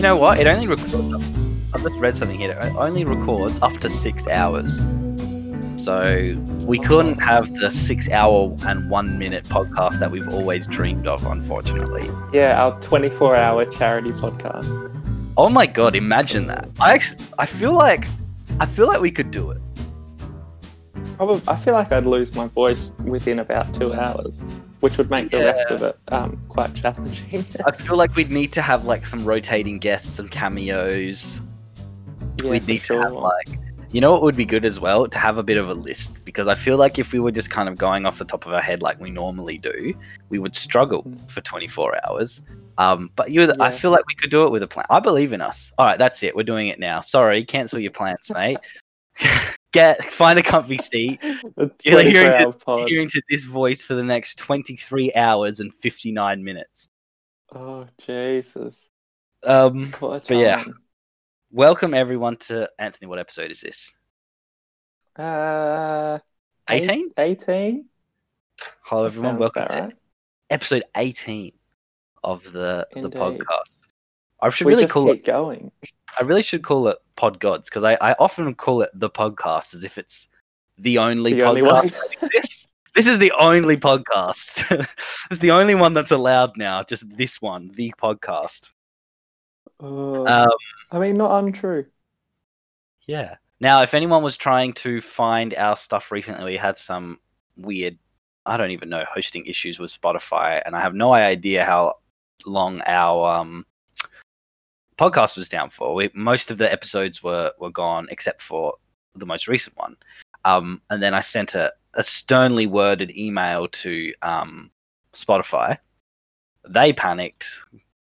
You know what? It only records. Up, I've just read something here. It only records up to six hours. So we couldn't have the six-hour and one-minute podcast that we've always dreamed of, unfortunately. Yeah, our 24 hour charity podcast. Oh my god! Imagine that. I actually, I feel like, I feel like we could do it. Probably, I feel like I'd lose my voice within about two hours, which would make the rest of it um, quite challenging. I feel like we'd need to have like some rotating guests, some cameos. yeah, we'd for need to have like you know what would be good as well? To have a bit of a list because i feel like if we were just kind of going off the top of our head like we normally do we would struggle Mm. for 24 hours. Um but you i feel like we could do it with a plan. I believe in us. All right that's it. We're doing it now. Sorry cancel your plans mate get find a comfy seat You're hearing 24 hour pod. hearing to this voice for the next 23 hours and 59 minutes Oh, Jesus. um But yeah. welcome everyone to anthony what episode is this Uh, 18 18? hello everyone welcome to right. episode 18 of the the podcast. I should we really call it. going. I really should call it Pod Gods because I, I often call it the podcast as if it's the only The only podcast one. that exists. This is the only podcast. it's the only one that's allowed now. Just this one, the podcast. Oh, Um, I mean, not untrue. yeah. Now, if anyone was trying to find our stuff recently, we had some weird, I don't even know, hosting issues with Spotify, and I have no idea how long our um, podcast was down for. We, most of the episodes were were gone except for the most recent one. Um, and then I sent a, a sternly worded email to um, Spotify. They panicked,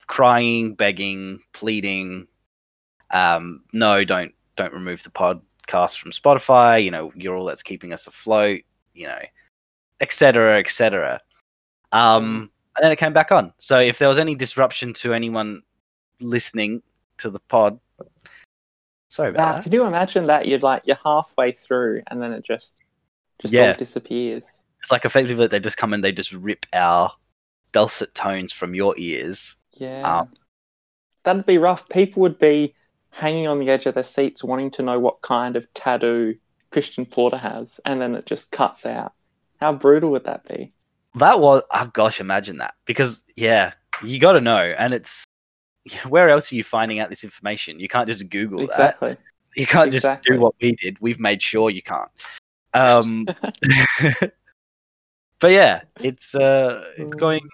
crying, begging, pleading. Um, no, don't don't remove the podcast from Spotify. You know, you're all that's keeping us afloat. You know, etc. etc. Um, and then it came back on. So if there was any disruption to anyone listening to the pod, sorry about Wow, that. can you imagine that? You're like you're halfway through, and then it just just Yeah. all disappears. It's like effectively they just come and they just rip our dulcet tones from your ears. Yeah, Um, that'd be rough. People would be hanging on the edge of their seats, wanting to know what kind of tattoo Christian Porter has, and then it just cuts out. How brutal would that be? That was oh gosh, imagine that. Because yeah, you got to know, and it's where else are you finding out this information? You can't just Google that. Exactly. You can't just do what we did. We've made sure you can't. Um, but yeah, it's uh, it's Mm. going.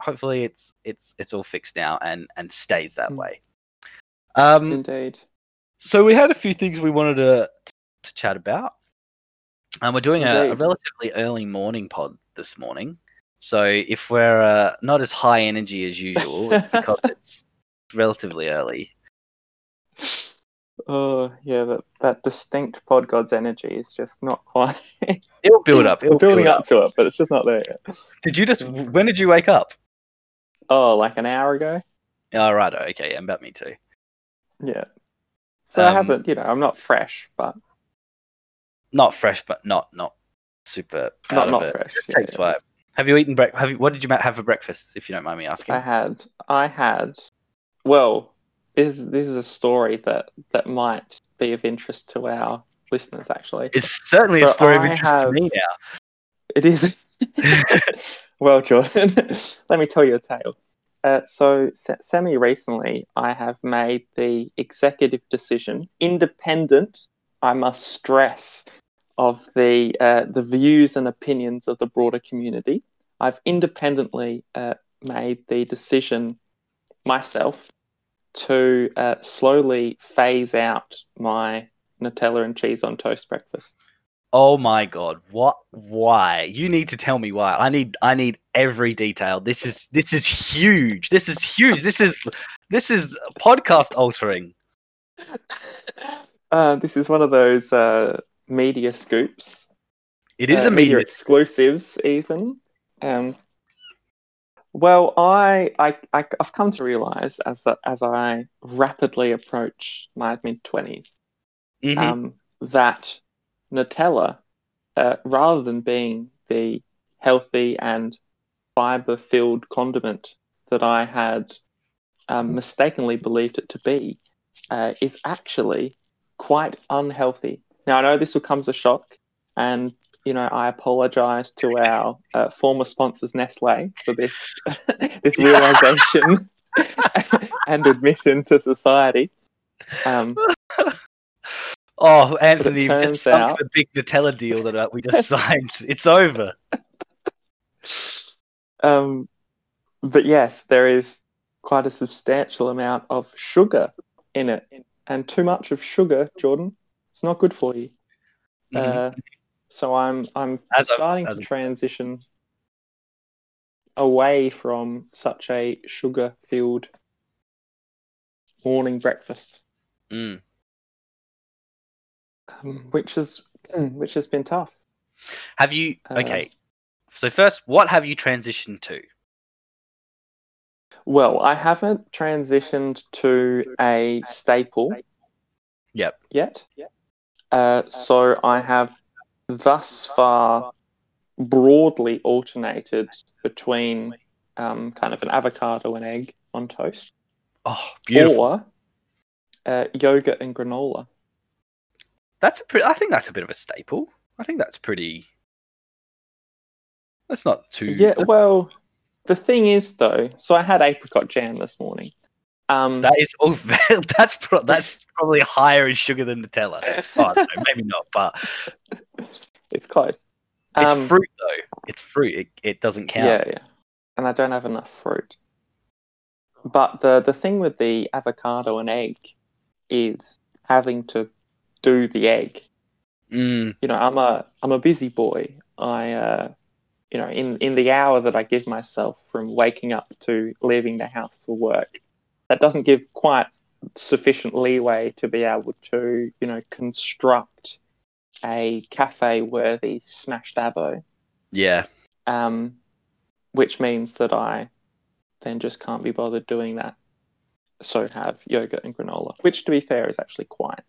Hopefully, it's it's it's all fixed now and and stays that Mm. way. Um, Indeed. so we had a few things we wanted to to chat about, and we're doing a, a relatively early morning pod this morning. So if we're uh, not as high energy as usual, it's because it's relatively early. Oh yeah, that that distinct pod god's energy is just not quite. It'll build up. It'll building build up to it, but it's just not there yet. Did you just? When did you wake up? Oh, like an hour ago. Oh, right. Okay. Yeah, about me too. Yeah. So I Um, haven't, you know, I'm not fresh, but Not fresh, but not not super. not not it. fresh. Just yeah, takes yeah. Have you eaten break? Have you? What did you have for breakfast? If you don't mind me asking. I had, I had. Well, this this is a story that that might be of interest to our listeners. Actually, It's certainly a So story of I interest to me now. it is. well, Jordan, let me tell you a tale. Uh, so, se- semi recently, I have made the executive decision, independent, I must stress, of the uh, the views and opinions of the broader community. I've independently uh, made the decision myself to uh, slowly phase out my Nutella and cheese on toast breakfast. Oh my god! What? Why? You need to tell me why. I need. I need every detail. This is. This is huge. This is huge. This is. This is podcast altering. Uh, this is one of those uh, media scoops. It is uh, a media. exclusives, even. Um, well, I, I, I, I've come to realize as as I rapidly approach my mid 20s Mhm. um, that Nutella, uh, rather than being the healthy and fiber filled condiment that I had um, mistakenly believed it to be uh, is actually quite unhealthy. Now, I know this will come as a shock, and you know I apologize to our uh, former sponsors Nestle for this this realization and admission to society. Um, Oh, Anthony, you've just sunk out- the big Nutella deal that uh, we just signed. It's over. um, but yes, there is quite a substantial amount of sugar in it, and too much of sugar, Jordan, it's not good for you. Uh, so I'm I'm As starting to transition away from such a sugar-filled morning breakfast, Mm. um, which is which has been tough. Have you? Uh, Okay. So first, what have you transitioned to? Well, I haven't transitioned to a staple. Yep. Yet. Uh, so I have thus far broadly alternated between um, kind of an avocado and egg on toast, Oh, beautiful. or uh, yogurt and granola. That's a pretty. I think that's a bit of a staple. I think that's pretty. That's not too. Yeah. Well, the thing is though, so I had apricot jam this morning. Um, that is all. That's pro- that's probably higher in sugar than Nutella. Oh, no, maybe not, but it's close. it's Um, fruit though. It's fruit. It, it doesn't count. Yeah, yeah. And I don't have enough fruit. But the the thing with the avocado and egg is having to do the egg. Mm, You know, I'm a I'm a busy boy. I uh you know, in, in the hour that I give myself from waking up to leaving the house for work, that doesn't give quite sufficient leeway to be able to, you know, construct a cafe worthy smashed avo yeah. um, which means that I then just can't be bothered doing that. So have yogurt and granola, which to be fair is actually quite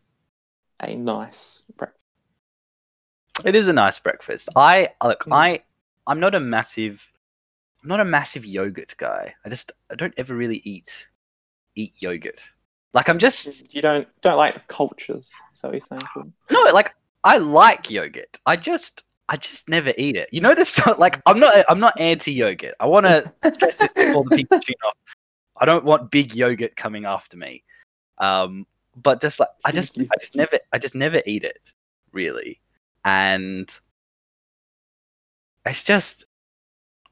a nice breakfast. It is a nice breakfast. I look. Mm. I I'm not a massive. I'm not a massive yogurt guy. I just I don't ever really eat eat yogurt. Like I'm just You don't don't like the cultures, is that what you're saying? No like I like yogurt. I just I just never eat it. You know this like I'm not I'm not anti yogurt. I want to stress this before the people tune off. I don't want big yogurt coming after me. Um, but just like I just I just never I just never eat it really, and it's just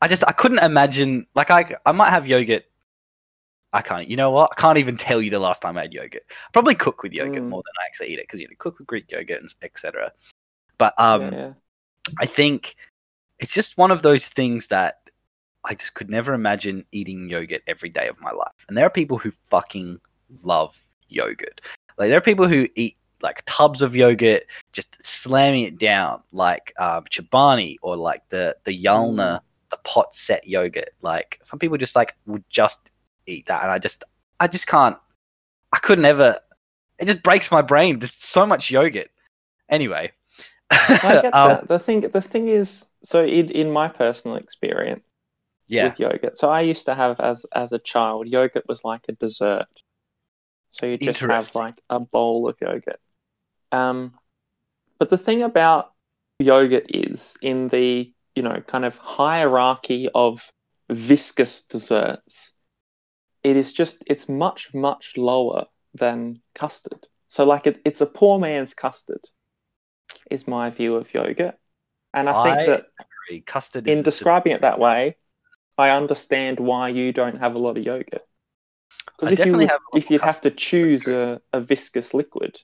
I just I couldn't imagine like I I might have yogurt. I can't. You know what? I can't even tell you the last time I had yogurt. I probably cook with yogurt Mm. more than I actually eat it because you know cook with Greek yogurt and etc. But um, yeah, I think it's just one of those things that I just could never imagine eating yogurt every day of my life. And there are people who fucking love yogurt. Like there are people who eat like tubs of yogurt, just slamming it down, like um, Chobani or like the the Jalna, the pot set yogurt. Like some people just like would just eat that, and I just I just can't. I couldn't ever. It just breaks my brain. There's so much yogurt. Anyway. I get um, that. The thing the thing is, so in in my personal experience yeah. with yogurt, so I used to have as as a child, yogurt was like a dessert. So you just have like a bowl of yogurt. Um, but the thing about yogurt is in the you know kind of hierarchy of viscous desserts, it is just it's much much lower than custard. So like it, it's a poor man's custard, is my view of yogurt, and I think I that agree. Custard in describing it that way, I understand why you don't have a lot of yogurt. Because if you would, if you'd have to choose a, a viscous liquid,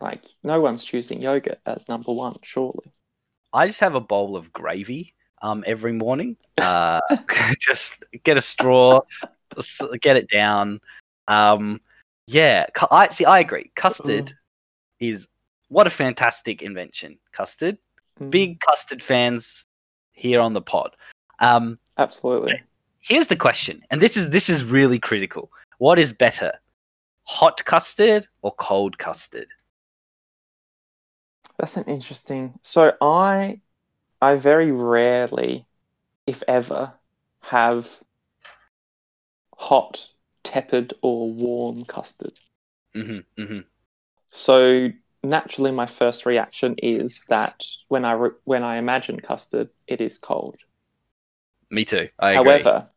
like no one's choosing yogurt as number one, surely. I just have a bowl of gravy um every morning. Uh, just get a straw, get it down. Um, yeah, I see. I agree. Custard is what a fantastic invention. Custard, Mm, big custard fans here on the pod. Um, absolutely. here's the question, and this is this is really critical. What is better, hot custard or cold custard? That's an interesting. So I, I very rarely, if ever, have hot tepid or warm custard. hmm hmm So naturally, my first reaction is that when I re- when I imagine custard, it is cold. Me too. I agree. However,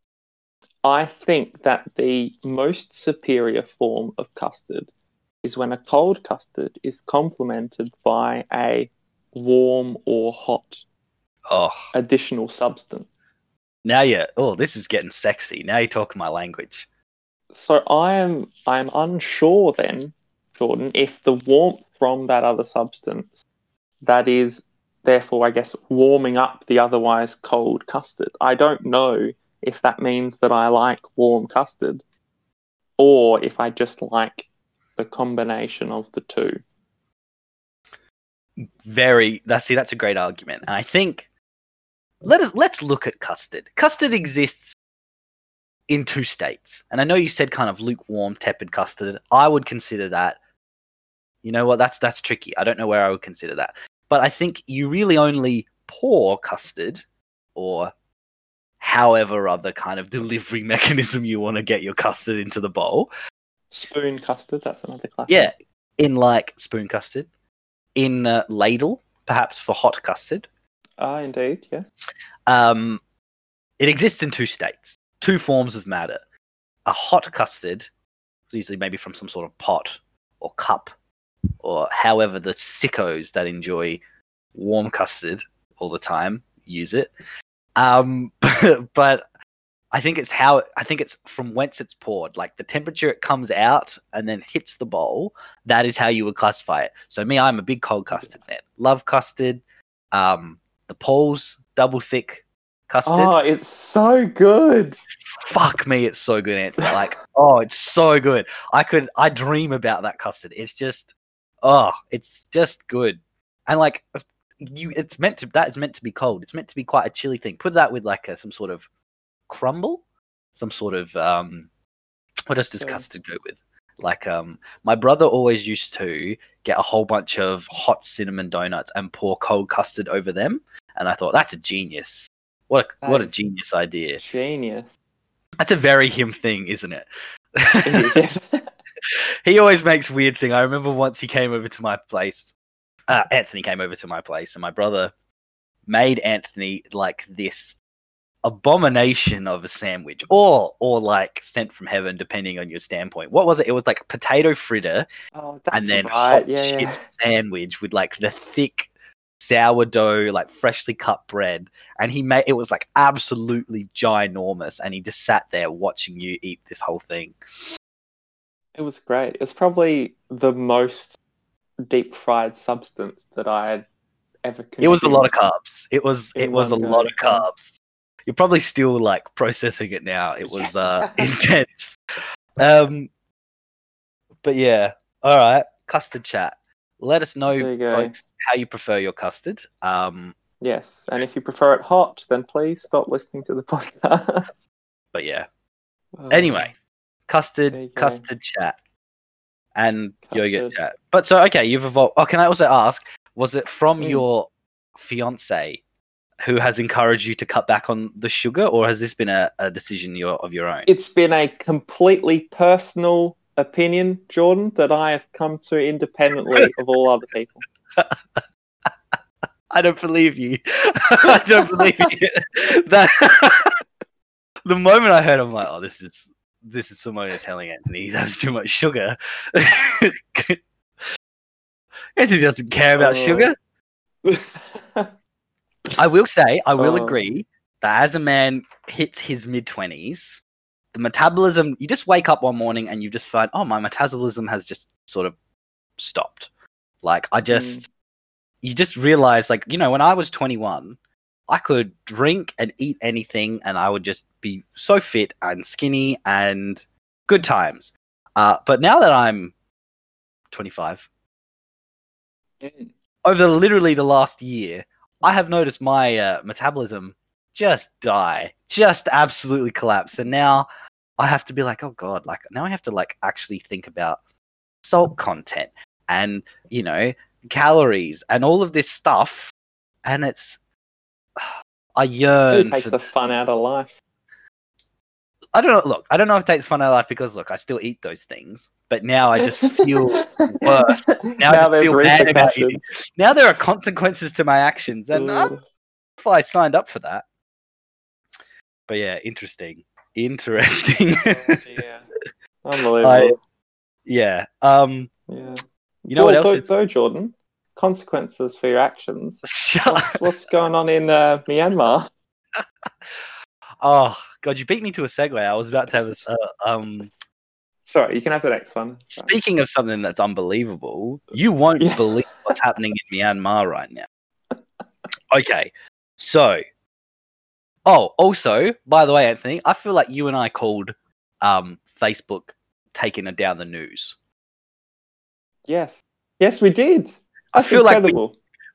I think that the most superior form of custard is when a cold custard is complemented by a warm or hot oh, additional substance. Now you're Oh, this is getting sexy. Now you're talking my language. So I am I am unsure then, Jordan, if the warmth from that other substance that is therefore I guess warming up the otherwise cold custard. I don't know if that means that I like warm custard or if I just like the combination of the two. Very. That's see. That's a great argument. I think let us let's look at custard. Custard exists in two states, and I know you said kind of lukewarm, tepid custard. I would consider that. You know what? That's that's tricky. I don't know where I would consider that. But I think you really only pour custard, or however other kind of delivery mechanism you want to get your custard into the bowl. Spoon custard, that's another classic. Yeah, in like spoon custard, in uh, ladle, perhaps for hot custard. Ah, indeed, yes. Um, it exists in two states, two forms of matter. A hot custard, usually maybe from some sort of pot or cup, or however the sickos that enjoy warm custard all the time use it. Um, but I think it's how I think it's from whence it's poured. Like the temperature it comes out and then hits the bowl. That is how you would classify it. So me, I'm a big cold custard man. Love custard. Um, the Paul's double thick custard. Oh, it's so good. Fuck me, it's so good, Anthony. Like, oh, it's so good. I could, I dream about that custard. It's just, oh, it's just good. And like, you, it's meant to. That is meant to be cold. It's meant to be quite a chilly thing. Put that with like a, some sort of crumble, some sort of um, what else does Yeah. custard go with? Like, um, my brother always used to get a whole bunch of hot cinnamon donuts and pour cold custard over them, and I thought that's a genius. What a, what a genius idea. Genius. That's a very him thing, isn't it? It is, yes. he always makes weird thing. I remember once he came over to my place. Uh, Anthony came over to my place, and my brother made Anthony like this abomination of a sandwich, or or like sent from heaven, depending on your standpoint. What was it? It was like potato fritter Oh, that's and then right. hot yeah, chip yeah. sandwich with like the thick sourdough, like freshly cut bread. And he made it was like absolutely ginormous, and he just sat there watching you eat this whole thing. It was great. It's probably the most deep fried substance that I had ever consumed. It was a lot of carbs. It was In it was a one lot of carbs. You're probably still like processing it now. It was uh intense. Um but yeah. All right. Custard chat. Let us know There you go. folks how you prefer your custard. Um Yes, and if you prefer it hot, then please stop listening to the podcast. but yeah. Oh, Anyway, custard custard chat and yogurt Custard. chat. But so okay, you've evolved. Oh, can I also ask was it from Mm. your fiance who has encouraged you to cut back on the sugar or has this been a, a decision your, of your own? It's been a completely personal opinion, Jordan, that I have come to independently of all other people. I don't believe you. I don't believe you. That the moment I heard, I'm like, oh, this is this is Simona telling Anthony he has too much sugar. Anthony doesn't care about Oh. sugar. I will say, I will Oh. agree that as a man hits his mid twenties, the metabolism you just wake up one morning and you just find, oh, my metabolism has just sort of stopped. Like I just you just realize like, you know, when I was twenty one, I could drink and eat anything and I would just be so fit and skinny and good times. Uh, but now that I'm twenty five, Mm. over literally the last year, I have noticed my uh, metabolism just die, just absolutely collapse. And now I have to be like, oh god, like now I have to like actually think about salt content and you know calories and all of this stuff. And it's I yearn takes for the fun out of life? I don't know. Look, I don't know if it takes fun out of life because look, I still eat those things, but now I just feel worse. Now, I just feel bad about eating. Now there are consequences to my actions, and I don't know Ugh. if I signed up for that. But yeah, interesting, interesting. yeah. Unbelievable. yeah. Um. yeah. You know what else? Though, is- though, Jordan, consequences for your actions. Shut. What's, what's going on in uh, Myanmar? Oh God, you beat me to a segue. I was about to have a uh, um. Sorry, you can have the next one. Sorry. Speaking of something that's unbelievable, you won't Yeah. believe what's happening in Myanmar right now. Okay, so, oh, also, by the way, Anthony, I feel like you and I called um, Facebook taking it down the news. Yes. Yes, we did. I That's feel like we-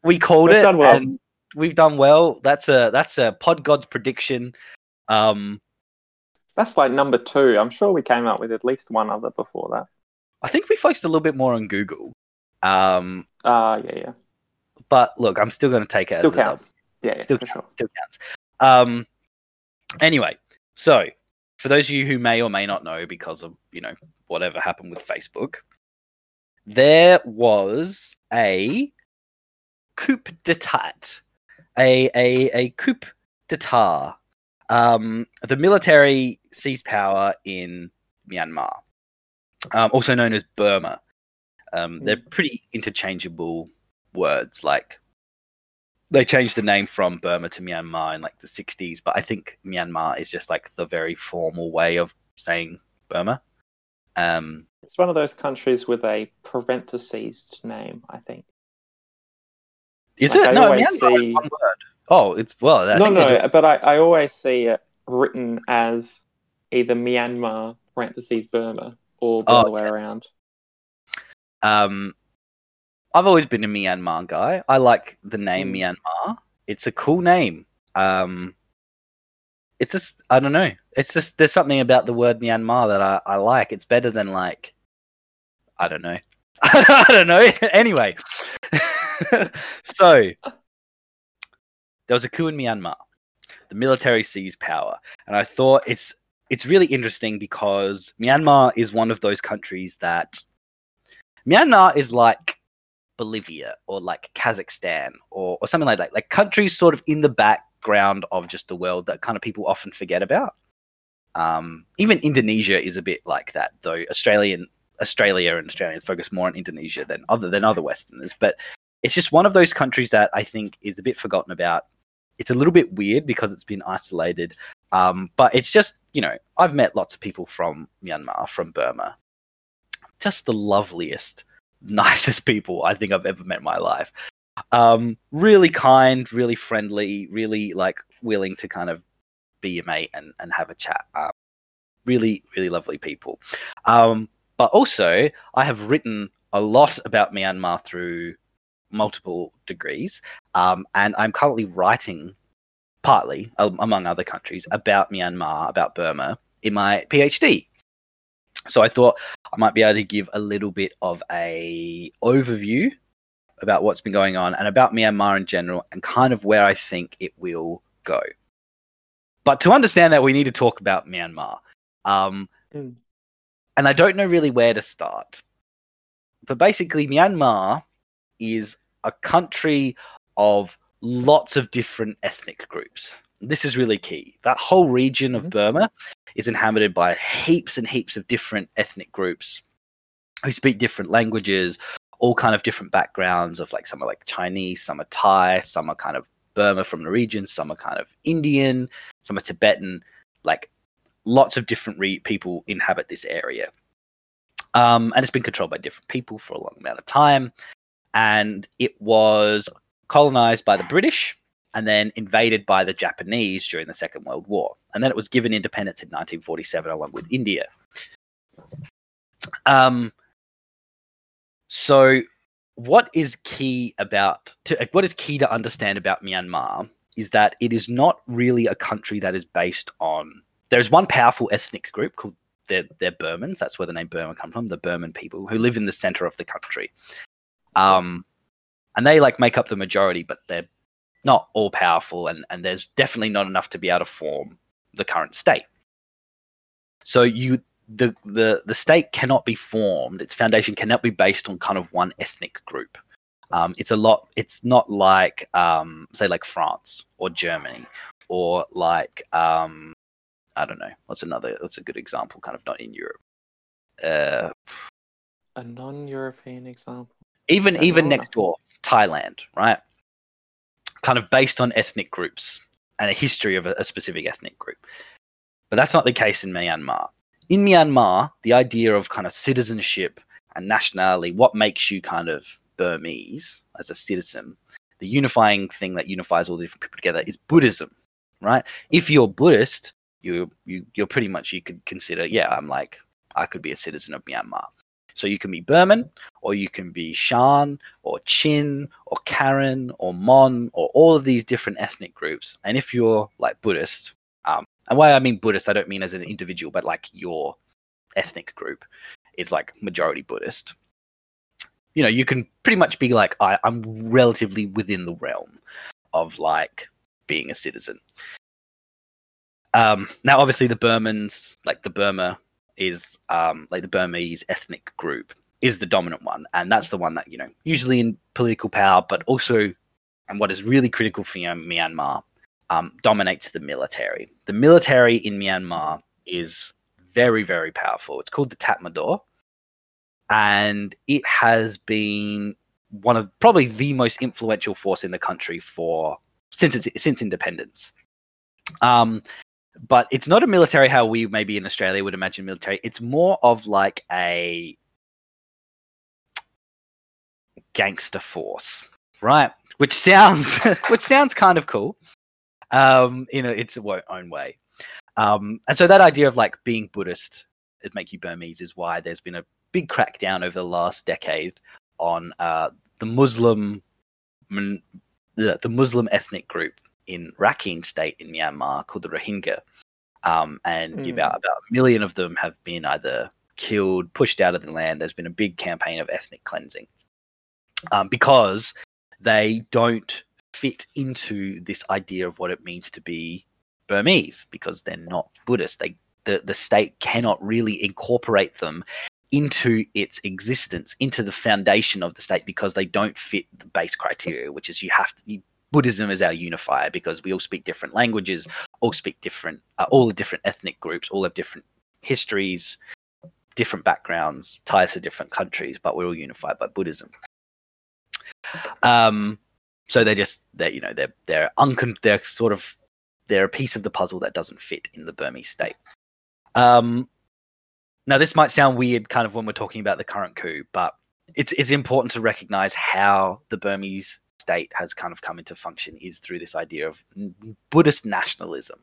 We called We've it, done well. and we've done well. That's a that's a Pod God's prediction. Um, That's like number two. I'm sure we came up with at least one other before that. I think we focused a little bit more on Google. Um, Ah, yeah, yeah. but look, I'm still going to take it Still counts. Yeah, yeah still for counts, sure. still counts. Um, anyway, so for those of you who may or may not know, because of you know whatever happened with Facebook, there was a coup d'état, a a a coup d'état. Um, the military seized power in Myanmar, um, also known as Burma. Um, they're pretty interchangeable words, like they changed the name from Burma to Myanmar in like the 60s, but I think Myanmar is just like the very formal way of saying Burma. Um, It's one of those countries with a parentheses name, I think. is Like, it? I No, Myanmar is see- one word. Oh, it's well. I no, think they do- no, but I, I always see it written as either Myanmar parentheses Burma or the Oh, other way around. Um, I've always been a Myanmar guy. I like the name Mm. Myanmar. It's a cool name. Um, it's just I don't know. It's just there's something about the word Myanmar that I, I like. It's better than like I don't know. I don't know. anyway, so there was a coup in Myanmar. The military seized power, and I thought it's it's really interesting because Myanmar is one of those countries that Myanmar is like Bolivia or like Kazakhstan or, or something like that. Like countries sort of in the background of just the world that kind of people often forget about. Um, even Indonesia is a bit like that, though. Australian Australia and Australians focus more on Indonesia than other than other Westerners. But it's just one of those countries that I think is a bit forgotten about. It's a little bit weird because it's been isolated. Um, but it's just, you know, I've met lots of people from Myanmar, from Burma. Just the loveliest, nicest people I think I've ever met in my life. Um, really kind, really friendly, really like willing to kind of be your mate and, and have a chat. Um, really, really lovely people. Um, but also, I have written a lot about Myanmar through multiple degrees, um, and I'm currently writing, partly um, among other countries, about Myanmar, about Burma in my PhD. So I thought I might be able to give a little bit of a overview about what's been going on and about Myanmar in general, and kind of where I think it will go. But to understand that, we need to talk about Myanmar. Um, Mm. and I don't know really where to start. But basically, Myanmar is a country of lots of different ethnic groups. This is really key. That whole region of Mhm. Burma is inhabited by heaps and heaps of different ethnic groups who speak different languages, all kind of different backgrounds of like some are like Chinese, some are Thai, some are kind of Burma from the region, some are kind of Indian, some are Tibetan, like lots of different re- people inhabit this area. Um, and it's been controlled by different people for a long amount of time. And it was colonized by the British and then invaded by the Japanese during the Second World War. And then it was given independence in 1947 along with India. Um, so, what is key about to, what is key to understand about Myanmar is that it is not really a country that is based on. There's one powerful ethnic group called they're, they're Burmans. That's where the name Burma comes from. The Burman people who live in the center of the country. Um, and they like make up the majority, but they're not all powerful, and and there's definitely not enough to be able to form the current state. So you the the the state cannot be formed. Its foundation cannot be based on kind of one ethnic group. Um, it's a lot. It's not like um, say like France or Germany or like um, I don't know. What's another? What's a good example? Kind of not in Europe. Uh, A non-European example. Even even next door, Thailand, right? Kind of based on ethnic groups and a history of a, a specific ethnic group. But that's not the case in Myanmar. In Myanmar, the idea of kind of citizenship and nationality, what makes you kind of Burmese as a citizen, the unifying thing that unifies all the different people together is Buddhism, right? If you're Buddhist, you you you're pretty much you could consider, yeah, I'm like I could be a citizen of Myanmar. So you can be Burman, or you can be Shan, or Chin, or Karen, or Mon, or all of these different ethnic groups. And if you're like Buddhist, um, and why I mean Buddhist, I don't mean as an individual, but like your ethnic group is like majority Buddhist. You know, you can pretty much be like, I, I'm relatively within the realm of like being a citizen. Um, now, obviously, the Burmans, like the Burma, is um, like the Burmese ethnic group is the dominant one, and that's the one that you know usually in political power, but also, and what is really critical for Myanmar, um, dominates the military. The military in Myanmar is very very powerful. It's called the Tatmadaw, and it has been one of probably the most influential force in the country for since its, since independence. Um, but it's not a military how we maybe in Australia would imagine military. It's more of like a gangster force, right? Which sounds which sounds kind of cool, um, in a, its own way. Um, and so that idea of like being Buddhist is make you Burmese is why there's been a big crackdown over the last decade on uh, the Muslim the, the Muslim ethnic group in Rakhine State in Myanmar called the Rohingya, um, and Mm. about about a million of them have been either killed, pushed out of the land. There's been a big campaign of ethnic cleansing um, because they don't fit into this idea of what it means to be Burmese because they're not Buddhist. They the, the state cannot really incorporate them into its existence, into the foundation of the state because they don't fit the base criteria, which is you have to. You, Buddhism is our unifier because we all speak different languages, all speak different, uh, all the different ethnic groups, all have different histories, different backgrounds, ties to different countries, but we're all unified by Buddhism. Um, so they're just they're you know they're they're uncon- they're sort of they're a piece of the puzzle that doesn't fit in the Burmese state. Um, now this might sound weird, kind of when we're talking about the current coup, but it's it's important to recognize how the Burmese state has kind of come into function is through this idea of Buddhist nationalism.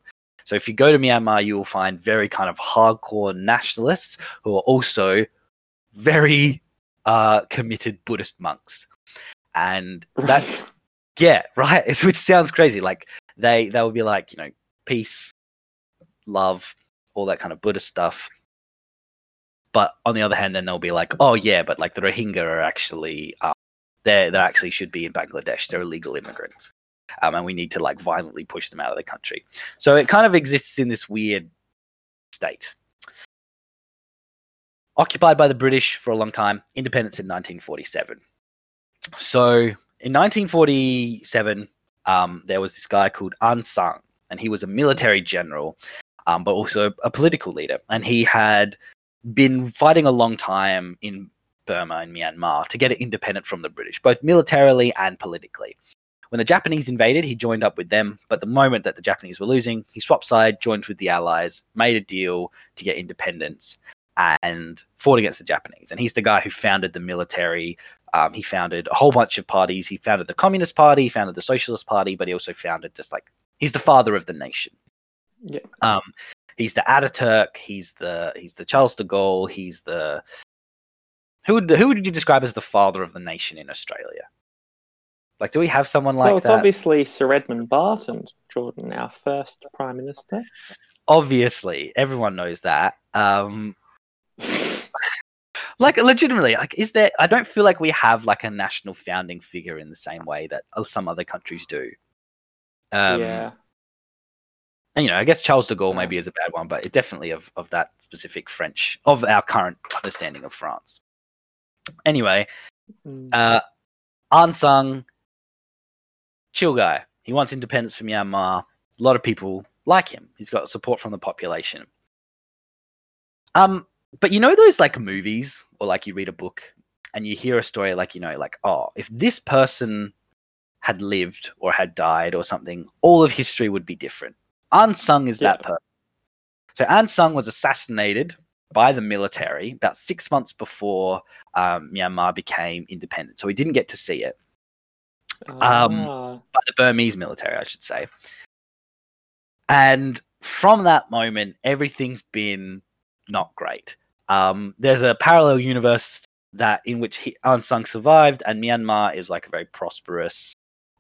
So if you go to Myanmar, you will find very kind of hardcore nationalists who are also very uh, committed Buddhist monks, and that's yeah, right. It's, which sounds crazy. Like they they will be like, you know, peace, love, all that kind of Buddhist stuff. But on the other hand, then they'll be like, oh yeah, but like the Rohingya are actually um, they they actually should be in Bangladesh. They're illegal immigrants, um, and we need to like violently push them out of the country. So it kind of exists in this weird state. Occupied by the British for a long time, independence in 1947. So in 1947, um, there was this guy called Aung San, and he was a military general, um, but also a political leader. And he had been fighting a long time in Burma and Myanmar to get it independent from the British, both militarily and politically. When the Japanese invaded, he joined up with them, but the moment that the Japanese were losing, he swapped side, joined with the Allies, made a deal to get independence, and fought against the Japanese. And he's the guy who founded the military um, he founded a whole bunch of parties. He founded the Communist Party, he founded the Socialist Party, but he also founded just like he's the father of the nation. Yeah. Um, he's the Ataturk. He's the he's the Charles de Gaulle. He's the who would who would you describe as the father of the nation in Australia? Like, do we have someone like that? well, it's that? obviously Sir Edmund Barton, Jordan, our first Prime Minister. Obviously, everyone knows that. Um, like legitimately like is there i don't feel like we have like a national founding figure in the same way that some other countries do um yeah. and you know, I guess Charles de Gaulle maybe is a bad one, but it definitely of of that specific French of our current understanding of France. Anyway, Mm. uh, Aung San, chill guy. He wants independence from Myanmar. A lot of people like him. He's got support from the population. Um, but you know those like movies or like you read a book and you hear a story like you know like oh if this person had lived or had died or something, all of history would be different. San is that person. So San was assassinated by the military about six months before um, Myanmar became independent. So we didn't get to see it um, Ah, by the Burmese military, I should say. And from that moment, everything's been not great. Um, there's a parallel universe that in which he, Aung San survived, and Myanmar is like a very prosperous,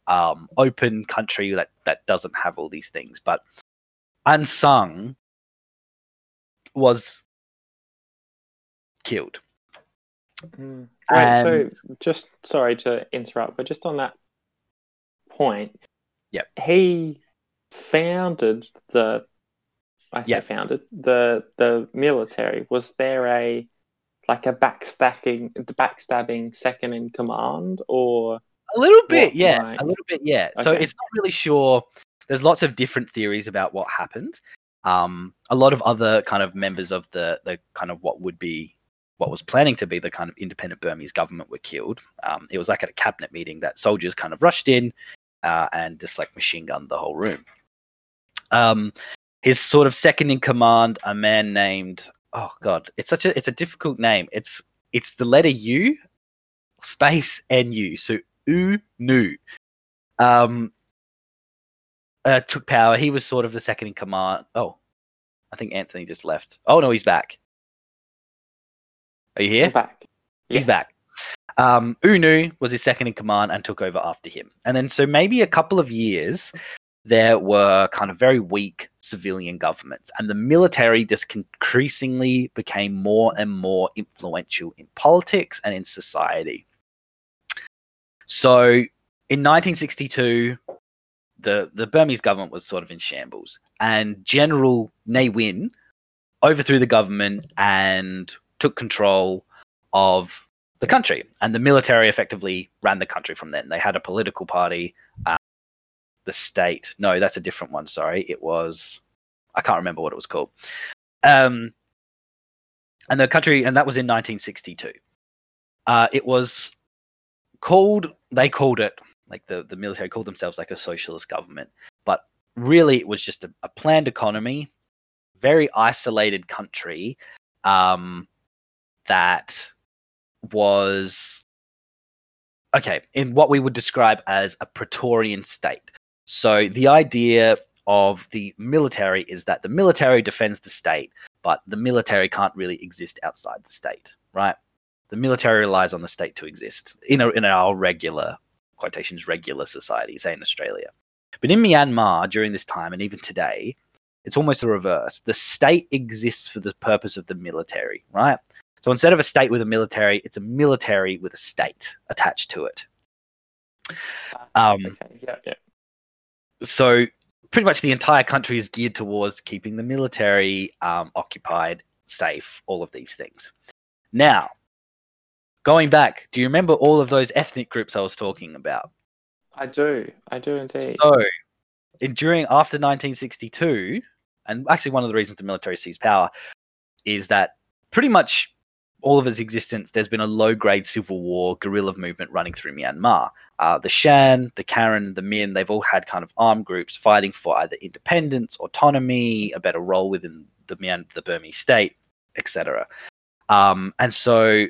um, open country that that doesn't have all these things. But Aung San was killed. mm. Right, so just sorry to interrupt, but just on that point, Yep. he founded the. I say Yep. founded the the military. Was there a like a backstacking, the backstabbing second in command, or A little bit, What, yeah. like- A little bit, yeah. So it's not really sure. There's lots of different theories about what happened. Um, a lot of other kind of members of the the kind of what would be what was planning to be the kind of independent Burmese government were killed. Um, it was like at a cabinet meeting that soldiers kind of rushed in uh, and just like machine gunned the whole room. Um, his sort of second in command, a man named oh god, it's such a it's a difficult name. It's it's the letter U space N U. So U Nu. Um, uh, took power. He was sort of the second in command. Oh, I think Anthony just left. Oh no, he's back. Are you here? I'm back? He's Yes. back. Um, U Nu was his second in command and took over after him. And then, so maybe a couple of years, there were kind of very weak civilian governments, and the military just increasingly became more and more influential in politics and in society. So, in 1962, the, the Burmese government was sort of in shambles, and General Ne Win overthrew the government and took control of the country, and the military effectively ran the country from then. They had a political party, uh, the state. No, that's a different one. Sorry, it was I can't remember what it was called. Um, and the country, and that was in 1962. Uh, it was called. They called it like the the military called themselves like a socialist government, but really it was just a, a planned economy, very isolated country. Um, that was okay in what we would describe as a Praetorian state. So the idea of the military is that the military defends the state, but the military can't really exist outside the state, right? The military relies on the state to exist in a, in our regular quotations regular society, say in Australia. But in Myanmar during this time and even today, it's almost the reverse. The state exists for the purpose of the military, right? So instead of a state with a military, it's a military with a state attached to it. Um, Okay. Yeah. Yeah. so pretty much the entire country is geared towards keeping the military um, occupied, safe, all of these things. Now, going back, do you remember all of those ethnic groups I was talking about? I do. I do indeed. So, in, during after 1962, and actually one of the reasons the military seized power is that pretty much all of its existence, there's been a low-grade civil war guerrilla movement running through Myanmar. Uh, the Shan, the Karen, the Min, they've all had kind of armed groups fighting for either independence, autonomy, a better role within the Myan, the Burmese state, etc. Um, and so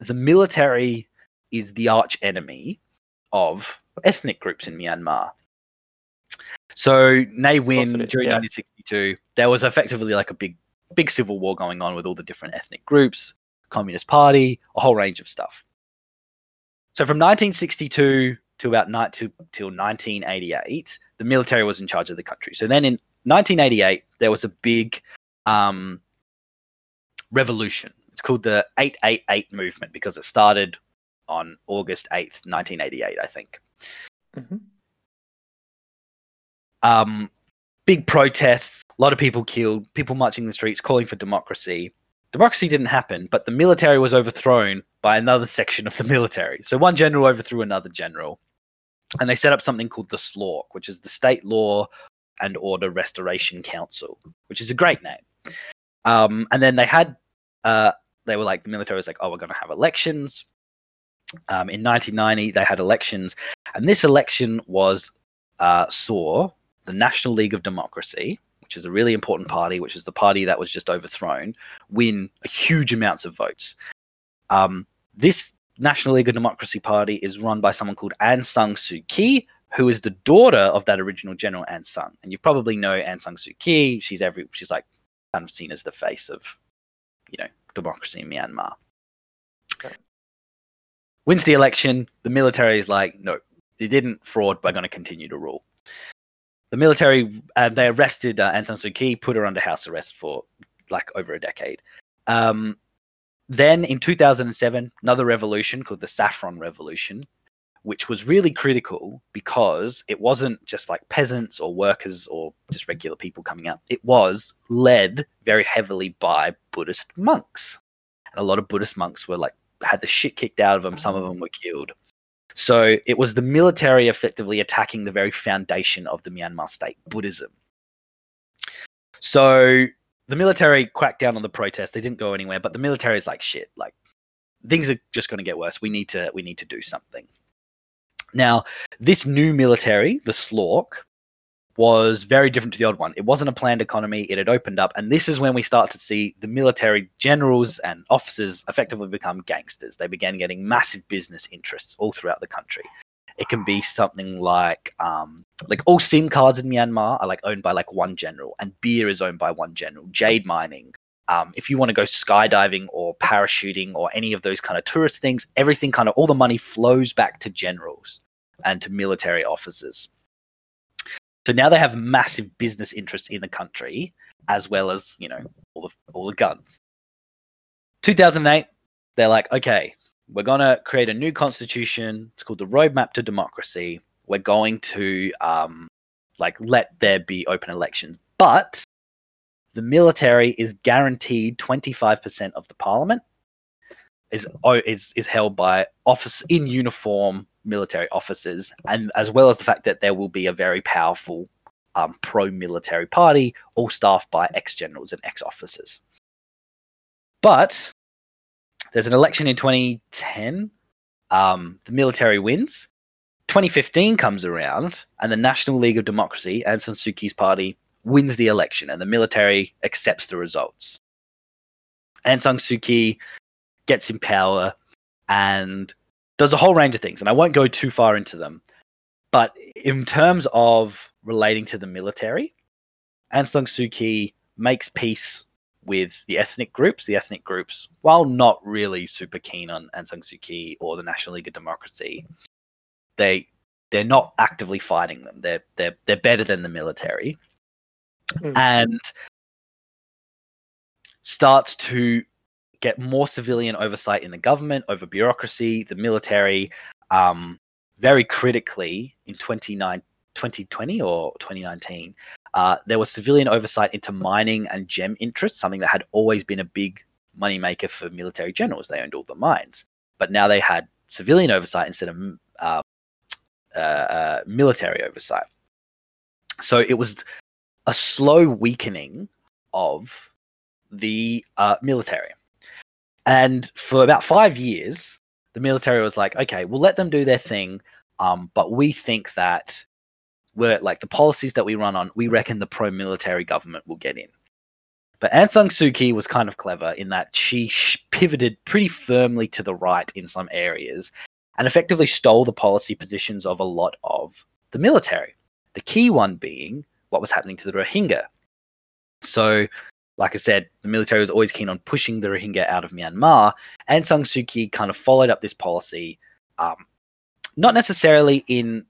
the military is the arch enemy of ethnic groups in Myanmar. So Ne Win during yeah. 1962, there was effectively like a big, big civil war going on with all the different ethnic groups, Communist Party, a whole range of stuff. So from 1962 to about ni- to, till 1988, the military was in charge of the country. So then in 1988, there was a big um, revolution. It's called the 888 movement because it started on August 8th, 1988, I think. Mhm. Um, big protests, a lot of people killed, people marching the streets calling for democracy. Democracy didn't happen, but the military was overthrown by another section of the military. So one general overthrew another general. And they set up something called the SLORC, which is the State Law and Order Restoration Council, which is a great name. Um, and then they had, uh, they were like, the military was like, oh, we're going to have elections. Um, in 1990, they had elections, and this election was uh, saw the National League of Democracy, which is a really important party, which is the party that was just overthrown, win huge amounts of votes. Um, this National League of Democracy party is run by someone called Aung San Suu Kyi, who is the daughter of that original general Aung San. And you probably know Aung San Suu Kyi. She's every she's like kind of seen as the face of, you know, democracy in Myanmar. Okay. Wins the election. The military is like, no, they didn't fraud. We're going to continue to rule. The military uh, they arrested uh, Aung San Suu Kyi, put her under house arrest for like over a decade. Um, then in 2007, another revolution called the Saffron Revolution, which was really critical because it wasn't just like peasants or workers or just regular people coming out. It was led very heavily by Buddhist monks. And a lot of Buddhist monks were like had the shit kicked out of them. Some of them were killed. So it was the military effectively attacking the very foundation of the Myanmar state, Buddhism. So the military cracked down on the protests. They didn't go anywhere, but the military is like shit. Like things are just going to get worse. We need to we need to do something. Now, this new military, the SLORC, was very different to the old one. It wasn't a planned economy. It had opened up, and this is when we start to see the military generals and officers effectively become gangsters. They began getting massive business interests all throughout the country. It can be something like um, like all SIM cards in Myanmar are like owned by like one general, and beer is owned by one general. Jade mining. Um, if you want to go skydiving or parachuting or any of those kind of tourist things, everything kind of all the money flows back to generals and to military officers. So now they have massive business interests in the country, as well as you know all the all the guns. 2008, they're like, okay, we're gonna create a new constitution. It's called the Roadmap to Democracy. We're going to um, like let there be open elections, but the military is guaranteed 25% of the parliament is is is held by office in uniform military officers, and as well as the fact that there will be a very powerful um, pro-military party, all staffed by ex-generals and ex-officers. But there's an election in 2010. Um, the military wins. 2015 comes around, and the National League of Democracy, Aung San Suu Kyi's party, wins the election, and the military accepts the results. Aung San Suu Kyi gets in power and does a whole range of things, and I won't go too far into them. But in terms of relating to the military, Aung San Suu Kyi makes peace with the ethnic groups. The ethnic groups, while not really super keen on Aung San Suu Kyi or the National League of Democracy, they they're not actively fighting them. They're they're they're better than the military, Mm. and starts to get more civilian oversight in the government, over bureaucracy, the military. Um, very critically, in 2020 or 2019, uh, there was civilian oversight into mining and gem interests, something that had always been a big moneymaker for military generals. They owned all the mines, but now they had civilian oversight instead of uh, uh, uh, military oversight. So it was a slow weakening of the uh, military. And for about five years, the military was like, okay, we'll let them do their thing, um, but we think that we're like the policies that we run on, we reckon the pro-military government will get in. But Aung San Suu Kyi was kind of clever in that she pivoted pretty firmly to the right in some areas and effectively stole the policy positions of a lot of the military. The key one being what was happening to the Rohingya. So like I said, the military was always keen on pushing the Rohingya out of Myanmar, Aung San Suu Kyi kind of followed up this policy, um, not necessarily in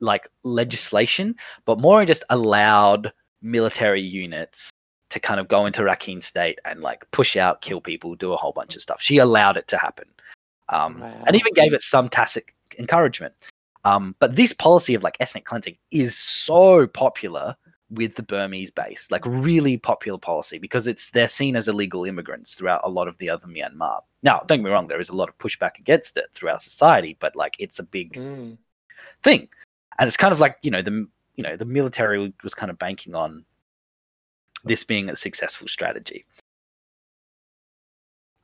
like legislation, but more in just allowed military units to kind of go into Rakhine State and like push out, kill people, do a whole bunch of stuff. She allowed it to happen, um, Wow. and even gave it some tacit encouragement. Um, but this policy of like ethnic cleansing is so popular with the Burmese base, like really popular policy because it's they're seen as illegal immigrants throughout a lot of the other Myanmar. Now, don't get me wrong, there is a lot of pushback against it throughout society, but like it's a big Mm. thing, and it's kind of like you know the you know the military was kind of banking on this being a successful strategy.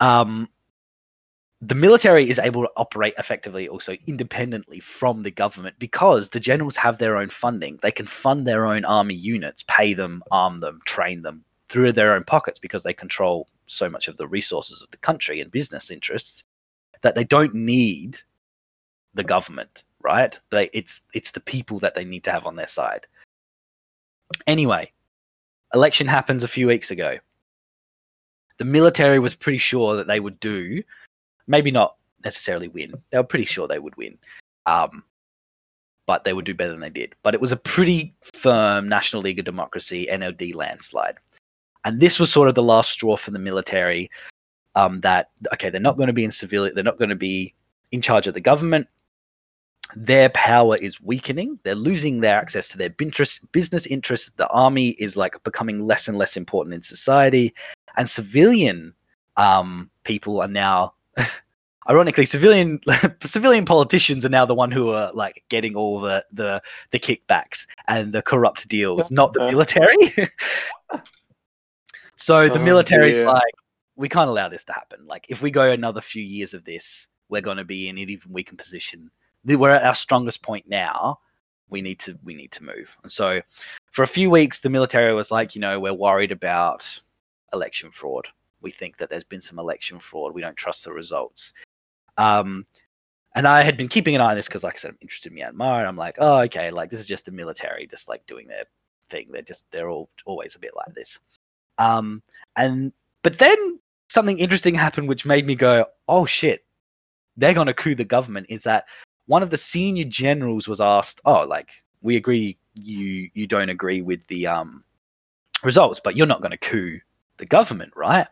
Um, the military is able to operate effectively also independently from the government because the generals have their own funding. They can fund their own army units, pay them, arm them, train them through their own pockets because they control so much of the resources of the country and business interests that they don't need the government, right? They it's it's the people that they need to have on their side. Anyway, election happens a few weeks ago. The military was pretty sure that they would do maybe not necessarily win. They were pretty sure they would win. Um, but they would do better than they did. But it was a pretty firm National League of Democracy NLD landslide. And this was sort of the last straw for the military um, that, okay, they're not going to be in civilian, they're not going to be in charge of the government. Their power is weakening. They're losing their access to their business interests. The army is like becoming less and less important in society. And civilian um, people are now ironically civilian civilian politicians are now the one who are like getting all the the the kickbacks and the corrupt deals not the military. So the Oh, military's dear. like we can't allow this to happen. Like if we go another few years of this we're going to be in an even weaker position. We're at our strongest point now. We need to we need to move. And so for a few weeks the military was like you know we're worried about election fraud we think that there's been some election fraud. We don't trust the results. Um, and I had been keeping an eye on this because, like I said, I'm interested in Myanmar, and I'm like, oh, okay, like this is just the military, just like doing their thing. They're just they're all always a bit like this. Um, and but then something interesting happened, which made me go, oh shit, they're gonna coup the government. Is that one of the senior generals was asked, oh, like we agree, you you don't agree with the um results, but you're not gonna coup the government, right?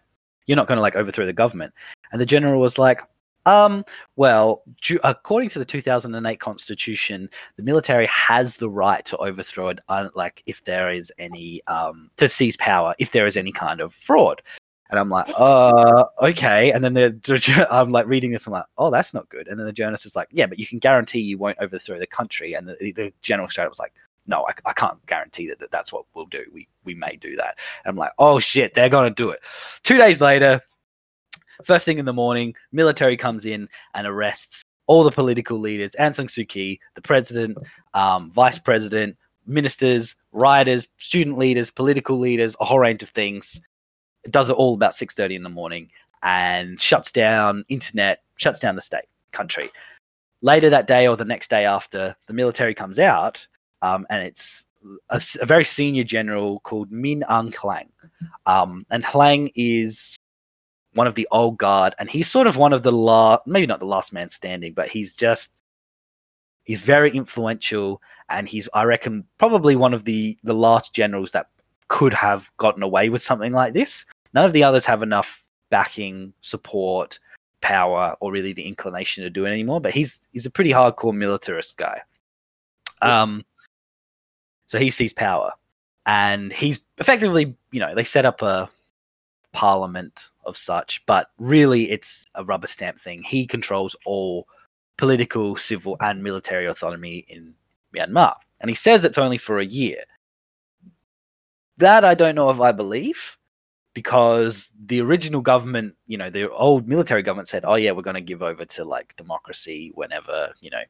You're not going to like overthrow the government. And the general was like, um, well, according to the 2008 constitution, the military has the right to overthrow it, uh, like if there is any, um, to seize power if there is any kind of fraud. And I'm like, uh, okay. And then the, I'm like reading this, I'm like, oh, that's not good. And then the journalist is like, yeah, but you can guarantee you won't overthrow the country. And the, the general straight was like, no, I, I can't guarantee that, that that's what we'll do. We we may do that. And I'm like, oh shit, they're gonna do it. Two days later, first thing in the morning, military comes in and arrests all the political leaders, Aung San Suu Kyi, the president, um, vice president, ministers, rioters, student leaders, political leaders, a whole range of things. It does it all about 6:30 in the morning and shuts down internet, shuts down the state, country. Later that day or the next day after, the military comes out um, and it's a very senior general called Min Aung Hlaing. Um, and Hlaing is one of the old guard, and he's sort of one of the last, maybe not the last man standing, but he's just he's very influential, and he's I reckon probably one of the the last generals that could have gotten away with something like this. None of the others have enough backing, support, power, or really the inclination to do it anymore. But he's he's a pretty hardcore militarist guy. Um, so he sees power, and he's effectively, you know, they set up a parliament of such, but really it's a rubber stamp thing. He controls all political, civil, and military autonomy in Myanmar, and he says it's only for a year. That I don't know if I believe, because the original government, you know, the old military government said, "Oh yeah, we're going to give over to like democracy whenever, you know."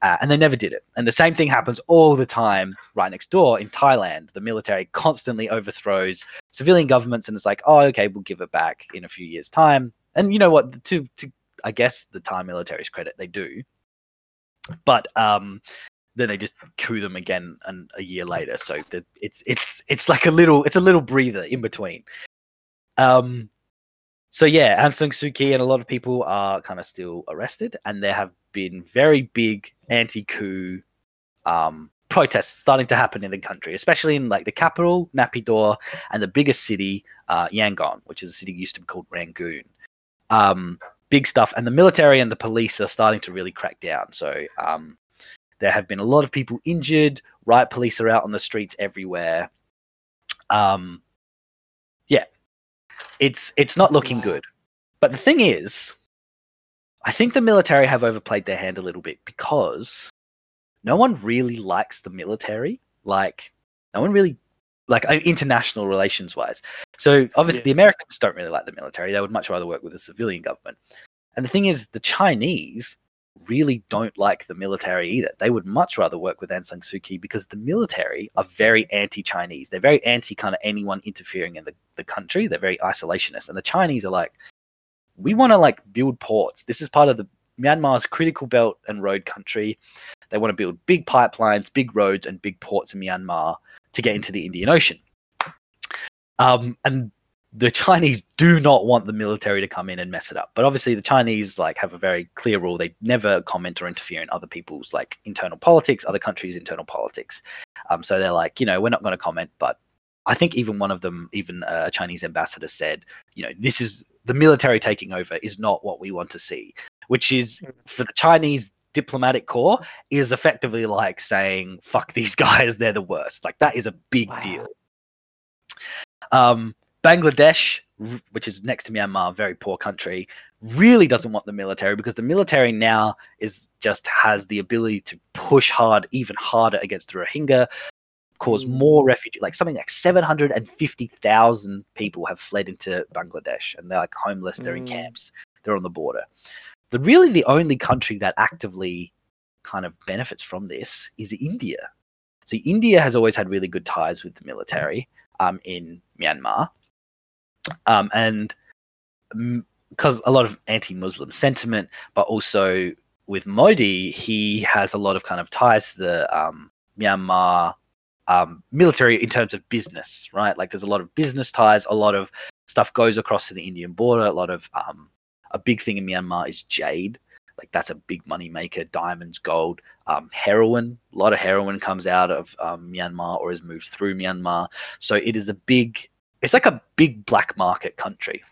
Uh, and they never did it. And the same thing happens all the time right next door in Thailand. The military constantly overthrows civilian governments and it's like, oh, okay, we'll give it back in a few years' time. And you know what? To, to I guess the Thai military's credit, they do. But um, then they just coup them again and a year later. So the, it's it's it's like a little it's a little breather in between. Um, so yeah, Aung San Suu Kyi and a lot of people are kind of still arrested, and there have been very big anti-coup um, protests starting to happen in the country, especially in like the capital, Naypyidaw, and the biggest city, uh, Yangon, which is a city used to be called Rangoon. Um, big stuff, and the military and the police are starting to really crack down. So um, There have been a lot of people injured. Riot police are out on the streets everywhere. Um, yeah, it's it's not looking good. But the thing is, I think the military have overplayed their hand a little bit because no one really likes the military. Like, no one really like uh, international relations wise. So obviously, Yeah. the Americans don't really like the military. They would much rather work with a civilian government. And the thing is, the Chinese really don't like the military either. They would much rather work with Aung San Suu Kyi because the military are very anti-Chinese. They're very anti kind of anyone interfering in the, the country. They're very isolationist. And the Chinese are like, we want to like build ports. This is part of the Myanmar's critical belt and road country. They want to build big pipelines, big roads, and big ports in Myanmar to get into the Indian Ocean. Um, and the Chinese do not want the military to come in and mess it up. But obviously, the Chinese like have a very clear rule: they never comment or interfere in other people's like internal politics, other countries' internal politics. Um, so they're like, you know, we're not going to comment. But I think even one of them, even a Chinese ambassador, said, you know, this is the military taking over is not what we want to see, which is for the Chinese diplomatic corps is effectively like saying fuck these guys they're the worst. Like that is a big Wow. deal. Um bangladesh which is next to myanmar a very poor country really doesn't want the military because the military now is just has the ability to push hard even harder against the rohingya cause Mm. more refugee like something like 750,000 people have fled into bangladesh and they're like homeless they're in Mm. camps they're on the border the really the only country that actively kind of benefits from this is India. So India has always had really good ties with the military um, in Myanmar, um, and because a lot of anti-Muslim sentiment, but also with Modi, he has a lot of kind of ties to the um, Myanmar um, military in terms of business, right? Like there's a lot of business ties, a lot of stuff goes across to the Indian border, a lot of um, a big thing in Myanmar is jade. Like that's a big money maker. Diamonds, gold, um, heroin. A lot of heroin comes out of um, Myanmar or is moved through Myanmar. So it is a big. It's like a big black market country,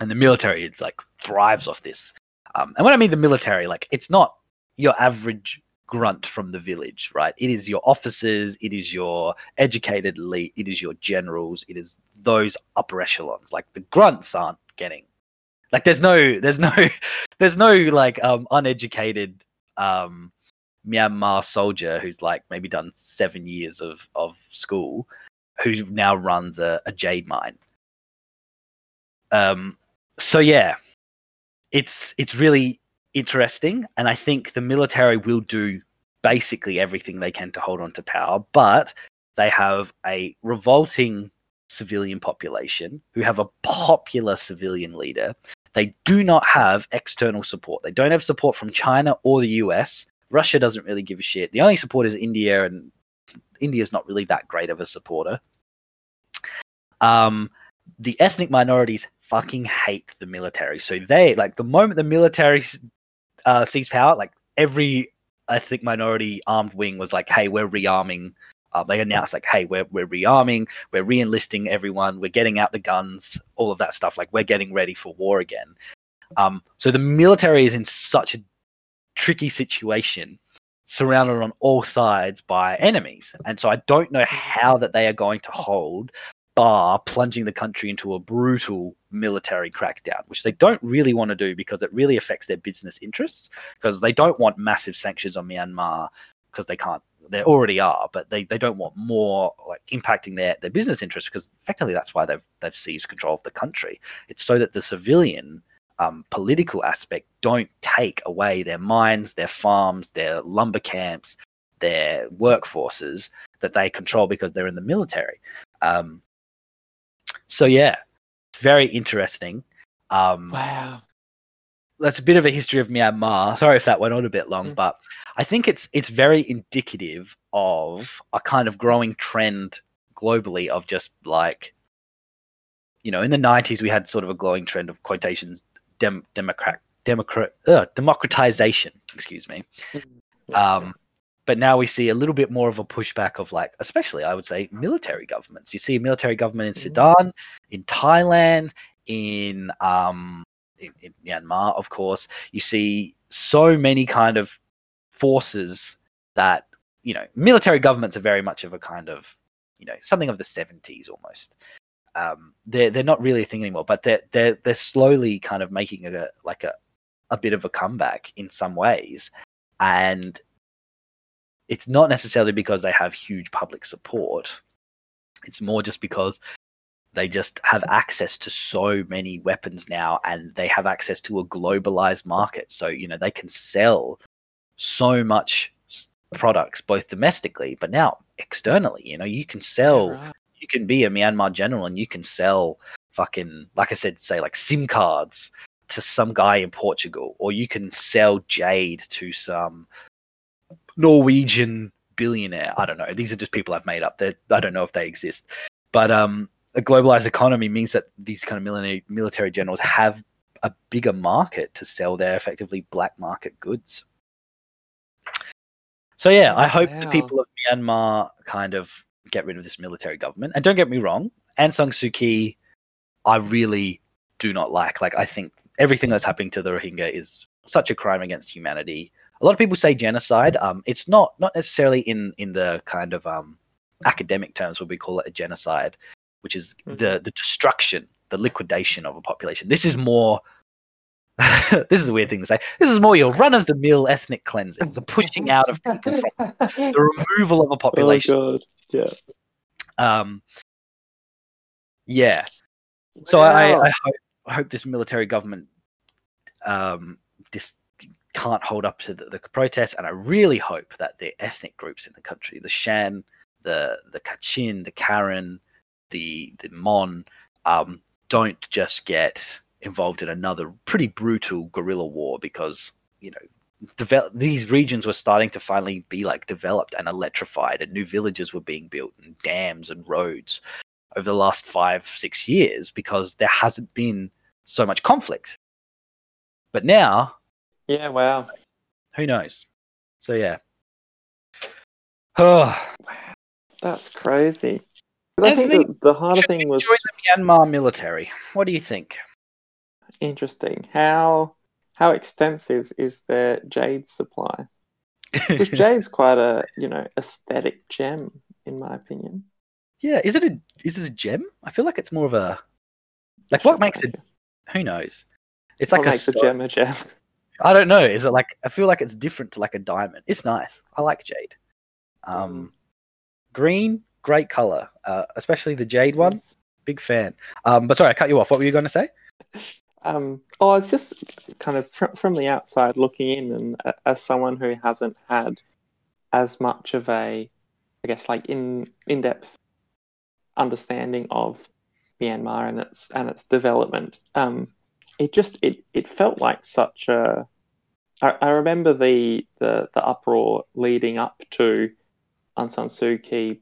and the military it's like thrives off this. Um, and when I mean the military, like it's not your average grunt from the village, right? It is your officers, it is your educated elite, it is your generals, it is those upper echelons. Like the grunts aren't getting like there's no there's no there's no like um uneducated um Myanmar soldier who's like maybe done seven years of of school who now runs a, a jade mine. Um so yeah, it's it's really interesting and I think the military will do basically everything they can to hold on to power, but they have a revolting civilian population who have a popular civilian leader they do not have external support. They don't have support from China or the US. Russia doesn't really give a shit. The only support is India, and India's not really that great of a supporter. Um, the ethnic minorities fucking hate the military. So they like the moment the military uh, sees power, like every ethnic minority armed wing was like, "Hey, we're rearming." Uh, they announced like, "Hey, we're we're rearming, we're re-enlisting everyone, we're getting out the guns, all of that stuff. Like, we're getting ready for war again." Um, so the military is in such a tricky situation, surrounded on all sides by enemies, and so I don't know how that they are going to hold bar plunging the country into a brutal military crackdown, which they don't really want to do because it really affects their business interests. Because they don't want massive sanctions on Myanmar because they can't. They already are, but they, they don't want more like impacting their, their business interests because effectively that's why they've they've seized control of the country. It's so that the civilian um, political aspect don't take away their mines, their farms, their lumber camps, their workforces that they control because they're in the military. Um, so yeah, it's very interesting. Um, Wow. that's a bit of a history of Myanmar. Sorry if that went on a bit long, Mm. but I think it's it's very indicative of a kind of growing trend globally of just like, you know, in the '90s we had sort of a glowing trend of quotations, dem, democrat, democrat, uh, democratization. Excuse me. Um, but now we see a little bit more of a pushback of like, especially I would say military governments. You see a military government in Mhm. Sudan, in Thailand, in um, in, in Myanmar, of course. You see so many kind of forces that you know military governments are very much of a kind of you know something of the 70s almost um, they're they're not really a thing anymore but they're they're they're slowly kind of making it a like a a bit of a comeback in some ways and it's not necessarily because they have huge public support it's more just because they just have access to so many weapons now and they have access to a globalized market so you know they can sell so much products both domestically but now externally you know you can sell right. you can be a myanmar general and you can sell fucking like i said say like sim cards to some guy in portugal or you can sell jade to some norwegian billionaire i don't know these are just people i've made up that i don't know if they exist but um a globalized economy means that these kind of military military generals have a bigger market to sell their effectively black market goods so yeah, I hope wow. the people of Myanmar kind of get rid of this military government. And don't get me wrong, Aung San Suu Kyi, I really do not like. Like I think everything that's happening to the Rohingya is such a crime against humanity. A lot of people say genocide. Um, it's not not necessarily in in the kind of um academic terms where we call it a genocide, which is mm-hmm. the the destruction, the liquidation of a population. This is more this is a weird thing to say. This is more your run of the mill ethnic cleansing, the pushing out of people from the removal of a population. Oh. Yeah. Um, yeah. So wow. I, I, hope, I hope this military government um, this can't hold up to the, the protests, and I really hope that the ethnic groups in the country, the Shan, the the Kachin, the Karen, the the Mon, um, don't just get involved in another pretty brutal guerrilla war because you know develop, these regions were starting to finally be like developed and electrified and new villages were being built and dams and roads over the last five six years because there hasn't been so much conflict. But now yeah wow who knows so yeah oh that's crazy I think the, the harder thing was join the Myanmar military. What do you think? interesting. How how extensive is their jade supply? Because jade's quite a you know aesthetic gem, in my opinion. Yeah, is it a is it a gem? I feel like it's more of a like what makes it. Who knows? It's what like makes a, a gem a gem. I don't know. Is it like I feel like it's different to like a diamond. It's nice. I like jade. Um, green, great color, uh, especially the jade one. Big fan. Um, but sorry, I cut you off. What were you going to say? Um, oh, it's just kind of fr- from the outside looking in, and uh, as someone who hasn't had as much of a, I guess, like in in depth understanding of Myanmar and its and its development, um, it just it it felt like such a. I, I remember the, the the uproar leading up to Aung San Suu Kyi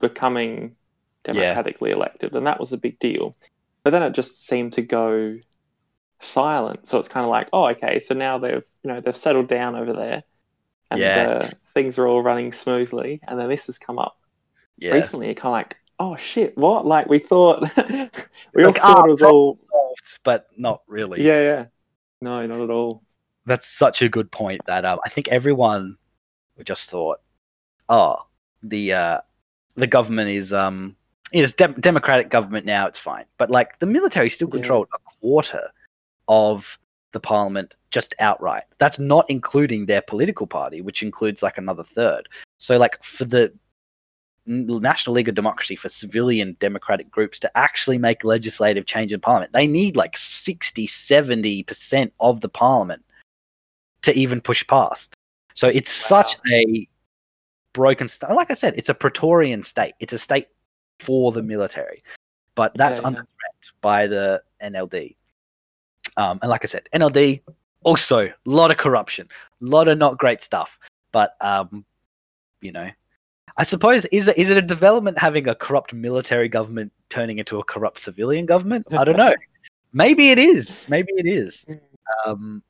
becoming democratically yeah. elected, and that was a big deal. But then it just seemed to go silent. So it's kind of like, oh, okay, so now they've you know they've settled down over there, and yes. uh, things are all running smoothly. And then this has come up yeah. recently. Kind of like, oh shit, what? Like we thought, we like, all thought it was all solved, but not really. Yeah, yeah, no, not at all. That's such a good point. That um, I think everyone just thought, oh, the uh, the government is um. It's de- democratic government now. It's fine, but like the military still controlled yeah. a quarter of the parliament just outright. That's not including their political party, which includes like another third. So, like, for the National League of Democracy, for civilian democratic groups to actually make legislative change in parliament, they need like 60, 70% of the parliament to even push past. So, it's wow. such a broken state. Like I said, it's a Praetorian state, it's a state for the military, but that's yeah, under threat by the NLD. Um, and like I said, NLD also a lot of corruption, a lot of not great stuff. But um, you know, I suppose is it is it a development having a corrupt military government turning into a corrupt civilian government? I don't know. Maybe it is. Maybe it is. Um,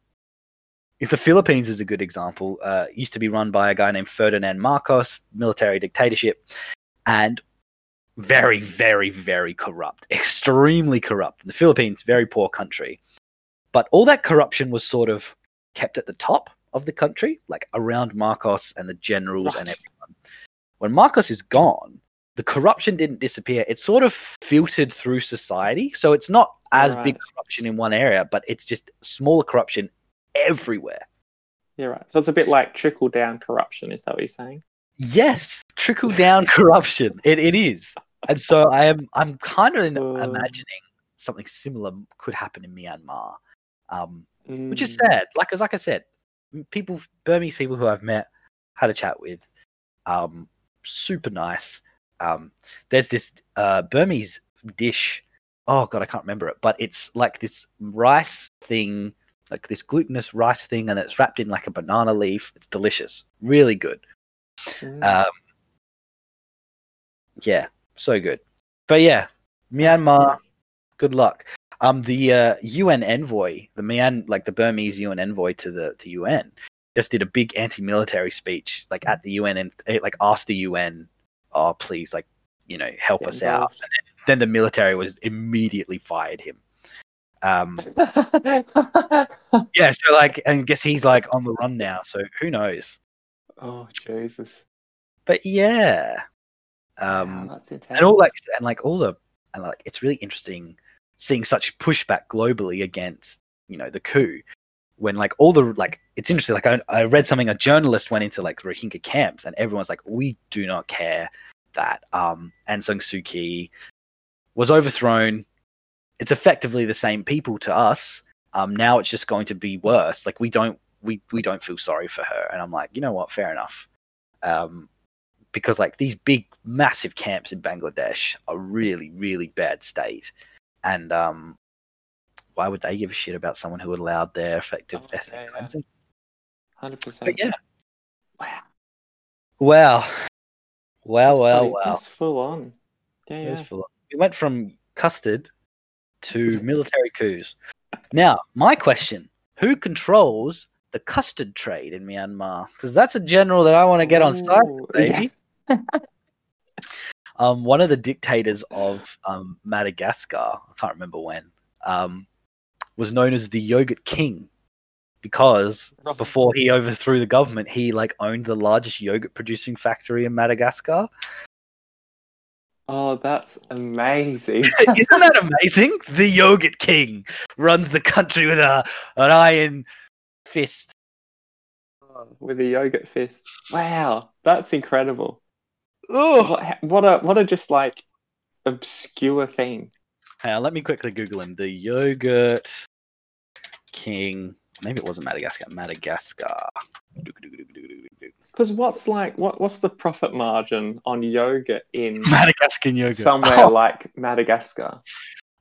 if the Philippines is a good example, uh, used to be run by a guy named Ferdinand Marcos, military dictatorship, and very, very, very corrupt, extremely corrupt. The Philippines, very poor country. But all that corruption was sort of kept at the top of the country, like around Marcos and the generals and everyone. When Marcos is gone, the corruption didn't disappear. It sort of filtered through society. So it's not as big corruption in one area, but it's just smaller corruption everywhere. You're right. So it's a bit like trickle down corruption. Is that what you're saying? Yes, trickle down corruption. It it is. And so I am I'm kind of Uh. imagining something similar could happen in Myanmar. Um, which is Mm. sad. Like as like I said, people Burmese people who I've met, had a chat with, um, super nice. Um, there's this uh, Burmese dish. Oh god, I can't remember it, but it's like this rice thing, like this glutinous rice thing, and it's wrapped in like a banana leaf. It's delicious, really good. Mm. Um, yeah, so good. But yeah, Myanmar, good luck. Um, the uh, UN envoy, the Myan, like the Burmese UN envoy to the to UN, just did a big anti-military speech, like at the UN, and eh, like asked the UN, "Oh, please, like, you know, help us out." And then, then the military was immediately fired him. Um, yeah, so like, and I guess he's like on the run now. So who knows? oh Jesus! But yeah, um, wow, and all like and like all the and like it's really interesting seeing such pushback globally against you know the coup when like all the like it's interesting like I, I read something a journalist went into like Rohingya camps and everyone's like we do not care that um Aung San Suu was overthrown. It's effectively the same people to us. Um now it's just going to be worse. Like we don't we we don't feel sorry for her. And I'm like you know what? Fair enough. Um because like these big massive camps in Bangladesh are really really bad state. And um why would they give a shit about someone who allowed their effective Oh, ethnic yeah, yeah. cleansing Hundred percent. but yeah Wow. well well well Bloody- well That's full on. Yeah, It was yeah. full- we went from custard to military coups now my question who controls the custard trade in Myanmar because that's a general that I want to get on side Ooh, baby um, one of the dictators of um, Madagascar, I can't remember when, um, was known as the Yogurt King because before he overthrew the government, he like owned the largest yogurt producing factory in Madagascar. Oh, that's amazing. Isn't that amazing? The Yogurt King runs the country with a an iron fist. Oh, with a yogurt fist. Wow, that's incredible. Oh, What, what a what a just like obscure thing. Hang let me quickly Google him. The Yogurt King. Maybe it wasn't Madagascar. Madagascar. Because what's like what what's the profit margin on yogurt in Madagascar yogurt. somewhere Oh, like Madagascar?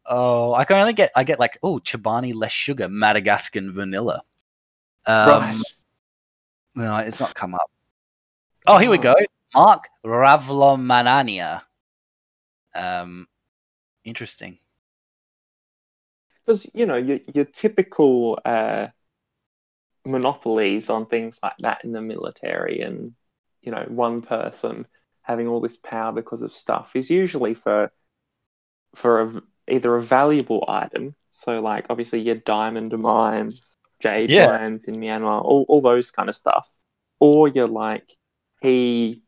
oh, I can only get I get like oh Chobani less sugar Madagascan vanilla. Um, right. No, it's not come up. Oh, here we Oh. go. Marc Ravalomanana. Um, interesting. Because you know your your typical uh, monopolies on things like that in the military, and you know one person having all this power because of stuff is usually for for a, either a valuable item. So like obviously your diamond mines, jade Yeah. mines in Myanmar, all all those kind of stuff, or you're like he.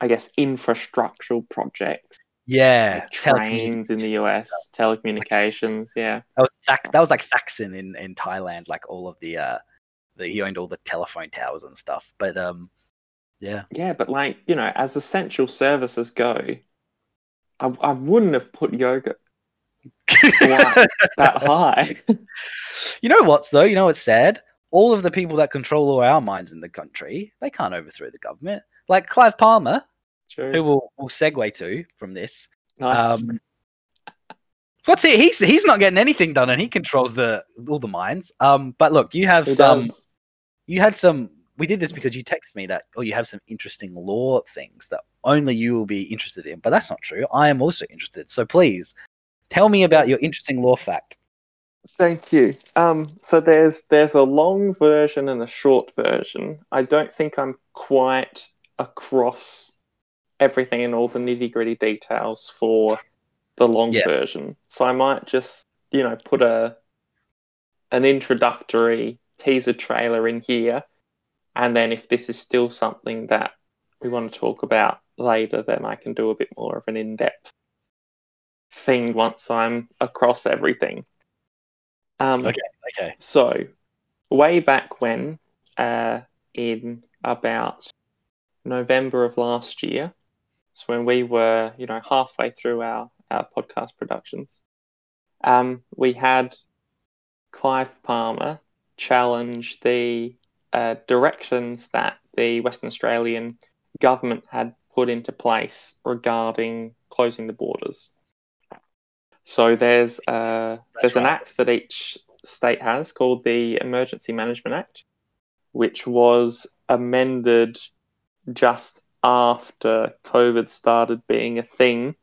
I guess infrastructural projects, Yeah, like trains in the US, telecommunications, yeah. That was that was like Thaksin in, in Thailand, like all of the uh, the, he owned all the telephone towers and stuff. But um, yeah, Yeah, but like, you know, as essential services go, I, I wouldn't have put yogurt that high. you know what's though? You know what's sad? All of the people that control all our minds in the country, they can't overthrow the government. Like Clive Palmer, who True. we'll, we'll segue to from this. Nice. Um, what's he? He's he's not getting anything done, and he controls the all the mines. Um, but look, you have some. does. You had some. We did this because you texted me that, oh, you have some interesting law things that only you will be interested in. But that's not true. I am also interested. So please, tell me about your interesting law fact. Thank you. Um, so there's there's a long version and a short version. I don't think I'm quite across everything and all the nitty gritty details for the long Yeah. version. So I might just, you know, put a an introductory teaser trailer in here And then if this is still something that we want to talk about later, then I can do a bit more of an in depth thing once I'm across everything. Um, Okay. Okay. So, way back when, uh, in about November of last year, it's when we were, you know, halfway through our, our podcast productions, um, we had Clive Palmer challenge the uh, directions that the Western Australian government had put into place regarding closing the borders. So there's uh, there's an act that each state has called the Emergency Management Act, which was amended just after COVID started being a thing.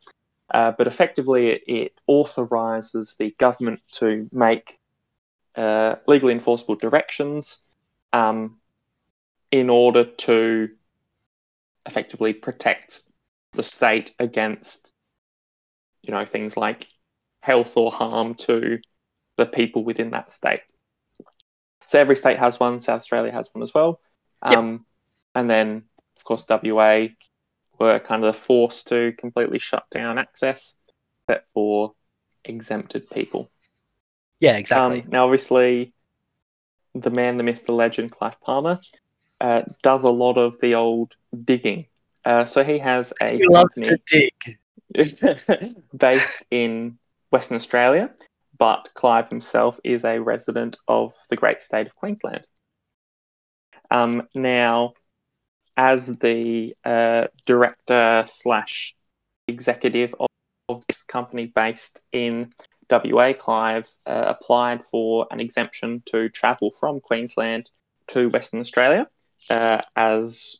Uh, but effectively, it, it authorizes the government to make uh, legally enforceable directions um, in order to effectively protect the state against, you know, things like health or harm to the people within that state. So every state has one. South Australia has one as well. Yep. Um, and then, course, WA were kind of forced to completely shut down access, except for exempted people. Yeah. Exactly. Um, now, obviously, the man, the myth, the legend, Clive Palmer, uh, does a lot of the old digging. Uh, so he has a he loves to dig. based in Western Australia, but Clive himself is a resident of the great state of Queensland. Um, now, as the uh, director slash executive of, of this company based in WA, Clive uh, applied for an exemption to travel from Queensland to Western Australia uh, as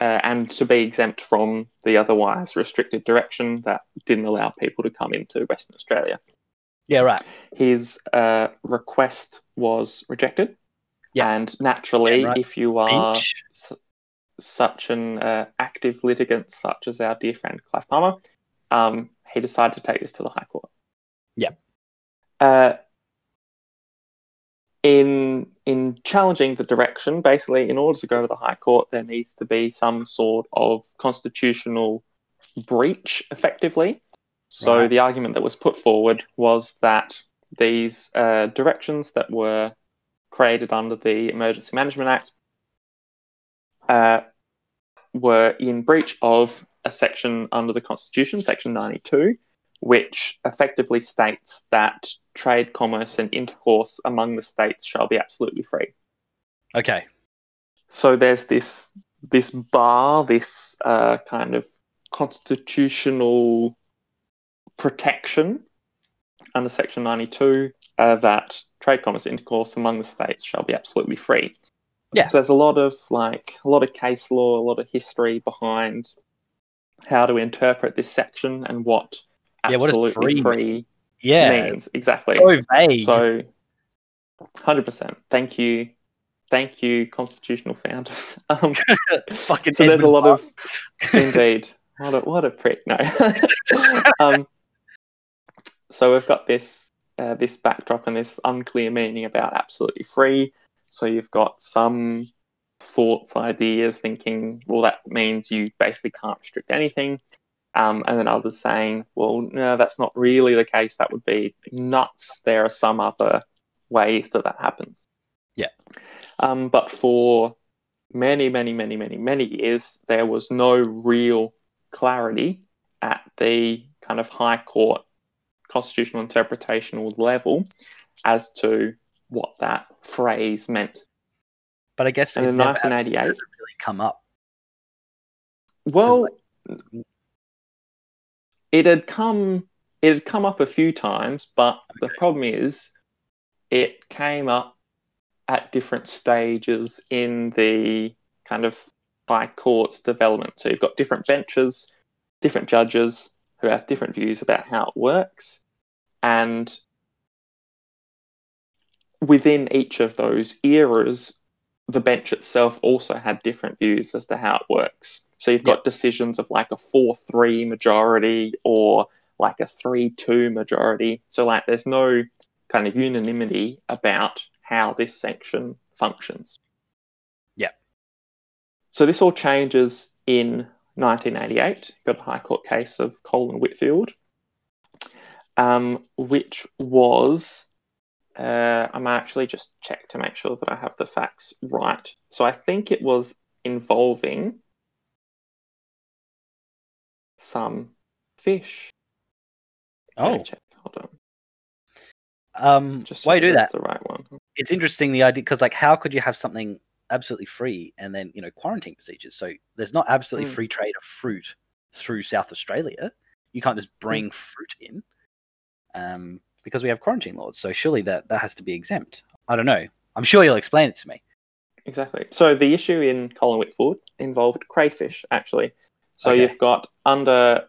uh, and to be exempt from the otherwise restricted direction that didn't allow people to come into Western Australia. Yeah. Right. His uh, request was rejected. Yeah. And naturally, Yeah, right. if you are Beach. Such an uh, active litigant, such as our dear friend Clive Palmer, um, he decided to take this to the High Court. Yeah. Uh, in in challenging the direction, basically, in order to go to the High Court, there needs to be some sort of constitutional breach, effectively. So Right. the argument that was put forward was that these uh, directions that were created under the Emergency Management Act uh, were in breach of a section under the Constitution, Section 92, which effectively states that trade, commerce, and intercourse among the states shall be absolutely free. Okay. So there's this this bar, this uh, kind of constitutional protection under Section 92 uh, that trade, commerce, and intercourse among the states shall be absolutely free. Yeah. So there's a lot of like a lot of case law, a lot of history behind how to interpret this section and what Yeah, what absolutely free free Yeah. means exactly. So vague. So, hundred percent. Thank you, thank you, constitutional founders. Um, Fucking so there's a lot of indeed. What a what a prick. No. um, so we've got this uh, this backdrop and this unclear meaning about absolutely free. So you've got some thoughts, ideas, thinking, well, that means you basically can't restrict anything. Um, and then others saying, well, no, that's not really the case. That would be nuts. There are some other ways that that happens. Yeah. Um, but for many, many, many, many, many years, there was no real clarity at the kind of high court constitutional interpretational level as to what that phrase meant. But I guess And in never 1988, really come up. Well, it had come it had come up a few times, but the problem is it came up at different stages in the kind of high court's development. So you've got different benches, different judges who have different views about how it works, and within each of those eras, the bench itself also had different views as to how it works. So you've got decisions of like a 4 3 majority or like a 3 2 majority. So, like, there's no kind of unanimity about how this section functions. Yeah. So this all changes in 1988. You've got the High Court case of Cole and Whitfield, um, which was. Uh, I might actually just check to make sure that I have the facts right. So I think it was involving some fish. Oh, check. Hold on. um, Just why do that? that's the right one. It's interesting the idea because like, how could you have something absolutely free and then you know quarantine procedures? So there's not absolutely Mm. free trade of fruit through South Australia. You can't just bring fruit in, um, because we have quarantine laws. So surely that that has to be exempt. I don't know. I'm sure you'll explain it to me. Exactly. So the issue in Cole and Whitfield involved crayfish, actually. So Okay. you've got under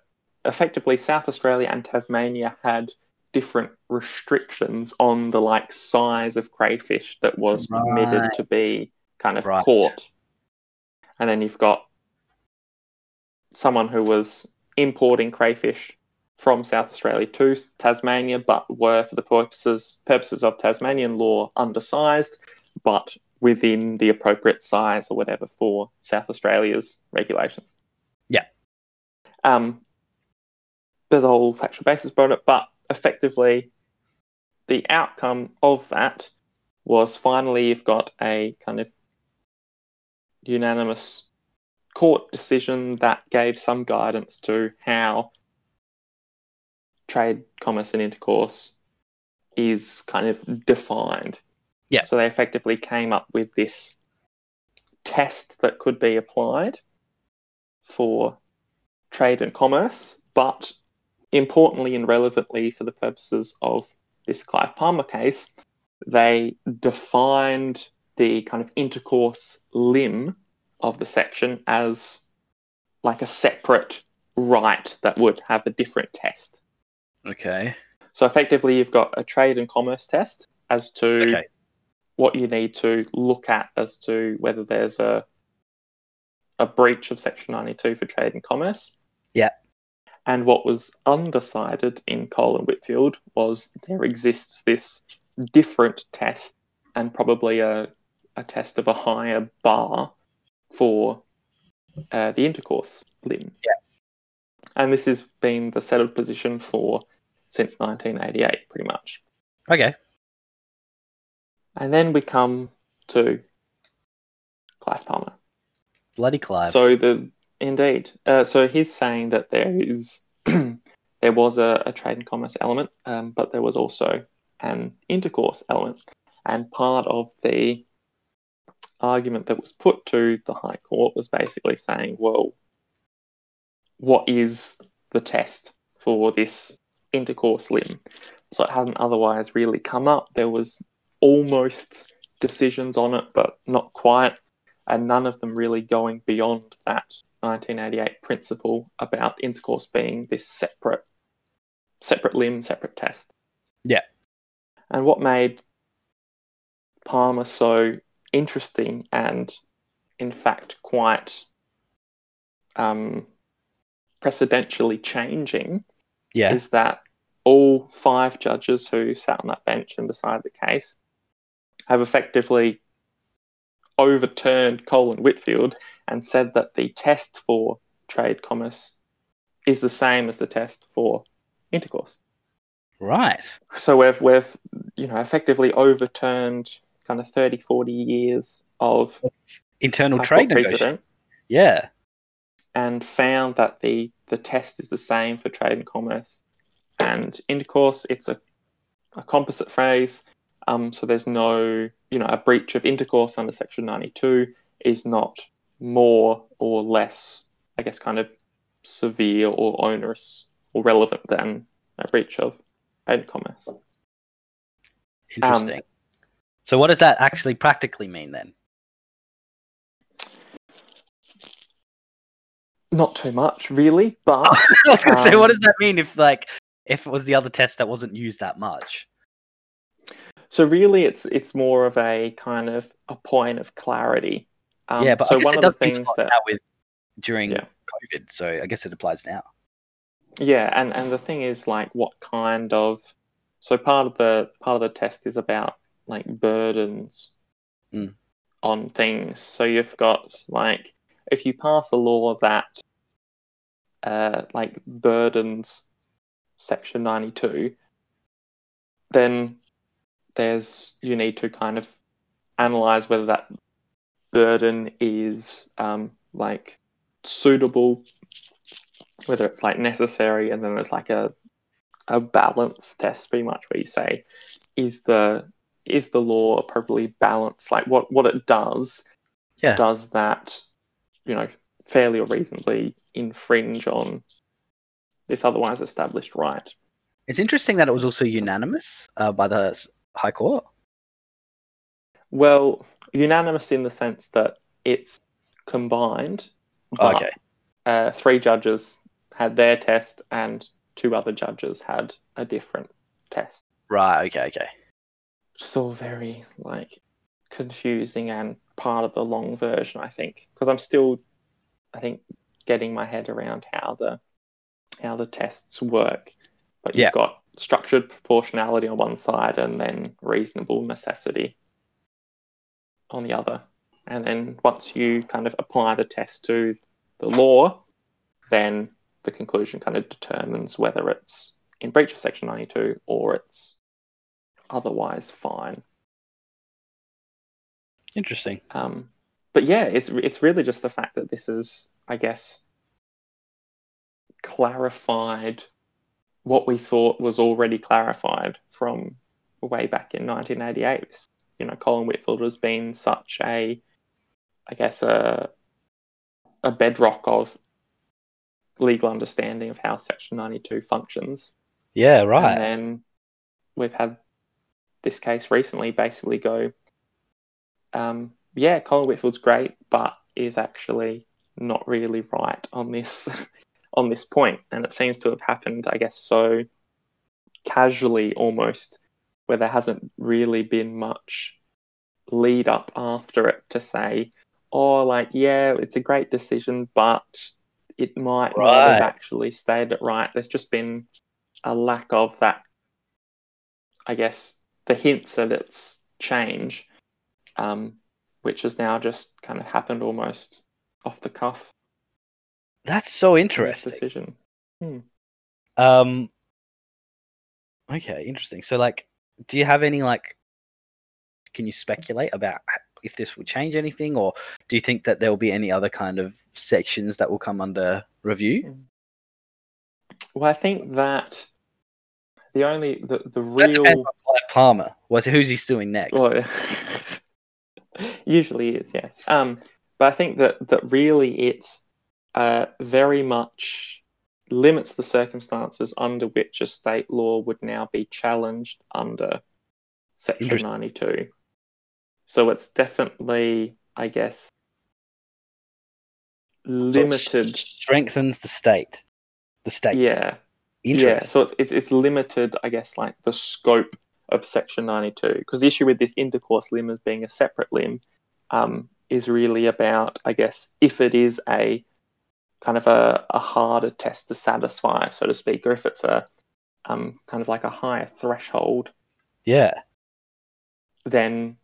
effectively South Australia and Tasmania had different restrictions on the like size of crayfish that was permitted to be kind of Right. caught. And then you've got someone who was importing crayfish from South Australia to Tasmania, but were for the purposes purposes of Tasmanian law undersized, but within the appropriate size or whatever for South Australia's regulations. Yeah. Um, there's a whole factual basis about it, but effectively, the outcome of that was finally you've got a kind of unanimous court decision that gave some guidance to how trade, commerce, and intercourse is kind of defined. Yeah. So they effectively came up with this test that could be applied for trade and commerce, but importantly and relevantly for the purposes of this Clive Palmer case, they defined the kind of intercourse limb of the section as like a separate right that would have a different test. Okay. So effectively, you've got a trade and commerce test as to Okay. what you need to look at as to whether there's a a breach of Section 92 for trade and commerce. Yeah. And what was undecided in Cole and Whitfield was there exists this different test and probably a, a test of a higher bar for uh, the intercourse limb. Yeah. And this has been the settled position for since 1988, pretty much. Okay. And then we come to Clive Palmer. Bloody Clive. So the indeed, uh, so he's saying that there is there was a, a trade and commerce element, um, but there was also an intercourse element, and part of the argument that was put to the High Court was basically saying, well, what is the test for this intercourse limb? So it hadn't otherwise really come up. There was almost decisions on it, but not quite and none of them really going beyond that 1988 principle about intercourse being this separate separate limb separate test Yeah. and what made palmer so interesting and in fact quite um, precedentially changing yeah. is that all five judges who sat on that bench and decided the case have effectively overturned Cole and Whitfield and said that the test for trade commerce is the same as the test for intercourse. Right. So we've we've you know effectively overturned kind of 30 40 years of Internal trade negotiations. precedent Yeah. And found that the the test is the same for trade and commerce and intercourse it's a, a composite phrase um, so there's no you know a breach of intercourse under section 92 is not more or less i guess kind of severe or onerous or relevant than a breach of trade and commerce Interesting. so what does that actually practically mean then? Not too much really but I was gonna say, Um, what does that mean if like if it was the other test that wasn't used that much? So really, it's it's more of a kind of a point of clarity. Um, yeah, but so one of the things that with during Yeah. COVID, so I guess it applies now. yeah, and and the thing is like what kind of so part of the part of the test is about like burdens Mm. on things. So you've got like if you pass a law that uh, like burdens Section 92, then there's you need to kind of analyze whether that burden is um, like suitable, whether it's like necessary, and then there's like a a balance test, pretty much, where you say, is the is the law appropriately balanced? Like what what it does, Yeah. does that, you know, fairly or reasonably infringe on this otherwise established right? It's interesting that it was also unanimous uh, by the High Court. Well, unanimous in the sense that it's combined. but, okay. Uh, three judges had their test, and two other judges had a different test. Right. Okay. Okay. It's all very like confusing and part of the long version, I think, because I'm still, I think, getting my head around how the how the tests work. But you've Yeah. got structured proportionality on one side, and then reasonable necessity on the other. And then once you kind of apply the test to the law, then the conclusion kind of determines whether it's in breach of Section 92 or it's otherwise fine. Interesting. Um, but yeah, it's it's really just the fact that this is, I guess, clarified what we thought was already clarified from way back in 1988. You know, Cole and Whitfield has been such a, I guess, a a bedrock of legal understanding of how Section 92 functions. Yeah. Right. And then we've had this case recently basically go, um, yeah, Cole and Whitfield's great, but is actually not really right on this on this point. And it seems to have happened, I guess, so casually almost, where there hasn't really been much lead up after it to say, oh, like, yeah, it's a great decision, but it might not have actually stayed it right. There's just been a lack of that, I guess, the hints at its change, um, which has now just kind of happened almost off the cuff. That's so interesting. decision. Um. Okay. Interesting. So, like, do you have any like? Can you speculate about if this will change anything, or do you think that there will be any other kind of sections that will come under review? Well, I think that the only the the real Palmer. What? Who's he suing next? well, usually is yes. Um, but I think that that really it uh, very much limits the circumstances under which a state law would now be challenged under Section ninety two. So it's definitely, I guess, So it limited. strengthens the state. The state. Yeah, Yeah, so it's, it's it's limited, I guess, like the scope of Section 92. Because the issue with this intercourse limb as being a separate limb um, is really about, I guess, if it is a kind of a, a harder test to satisfy, so to speak, or if it's a um, kind of like a higher threshold, Yeah. then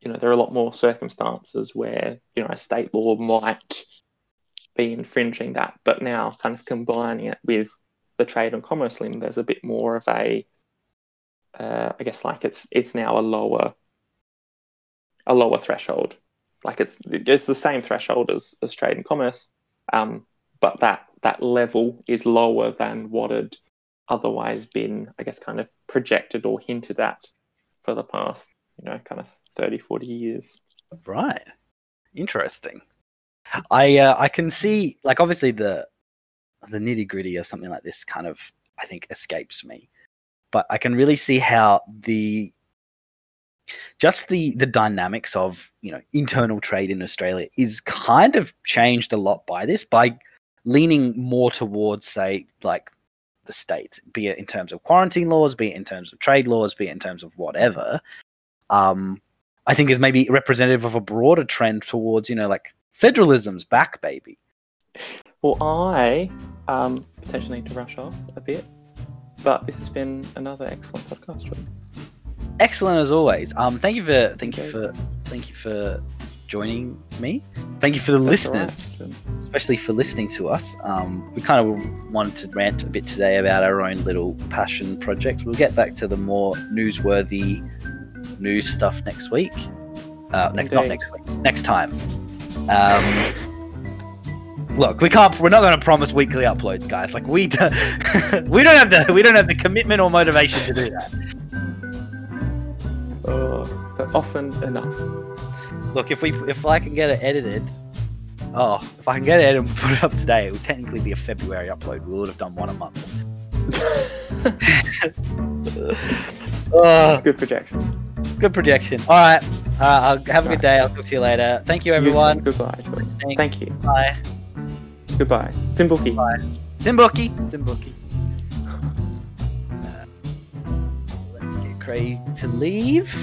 you know there are a lot more circumstances where you know a state law might be infringing that. But now, kind of combining it with the trade and commerce limb, there's a bit more of a, uh, I guess, like it's it's now a lower, a lower threshold. Like it's it's the same threshold as as trade and commerce, um, but that that level is lower than what had otherwise been, I guess, kind of projected or hinted at for the past, you know, kind of 30, 40 years. Right. Interesting. I uh, I can see like obviously the the nitty gritty of something like this kind of I think escapes me, but I can really see how the just the the dynamics of you know internal trade in Australia is kind of changed a lot by this by leaning more towards say like the states, be it in terms of quarantine laws, be it in terms of trade laws, be it in terms of whatever. Um, I think is maybe representative of a broader trend towards, you know, like federalism's back, baby. Well, I um, potentially need to rush off a bit, but this has been another excellent podcast. Jordan. Excellent as always. Um, thank you for thank you for thank you for joining me. Thank you for the That's listeners, right. especially for listening to us. Um, we kind of wanted to rant a bit today about our own little passion project. We'll get back to the more newsworthy news stuff next week. Uh, next, not next week. Next time. Um, look, we can't. We're not going to promise weekly uploads, guys. Like we, do, we don't have the we don't have the commitment or motivation to do that. Oh, but often enough. Look, if we if I can get it edited, oh, if I can get it edited and put it up today, it would technically be a February upload. We would have done one a month. Oh, That's good projection. good projection. All right. Uh, I'll have a good day. I'll talk to you later. Thank you, You everyone. Goodbye. Thank you. Bye. Goodbye. Simbuki. Simbuki. Simbuki. Uh, get Craig to leave.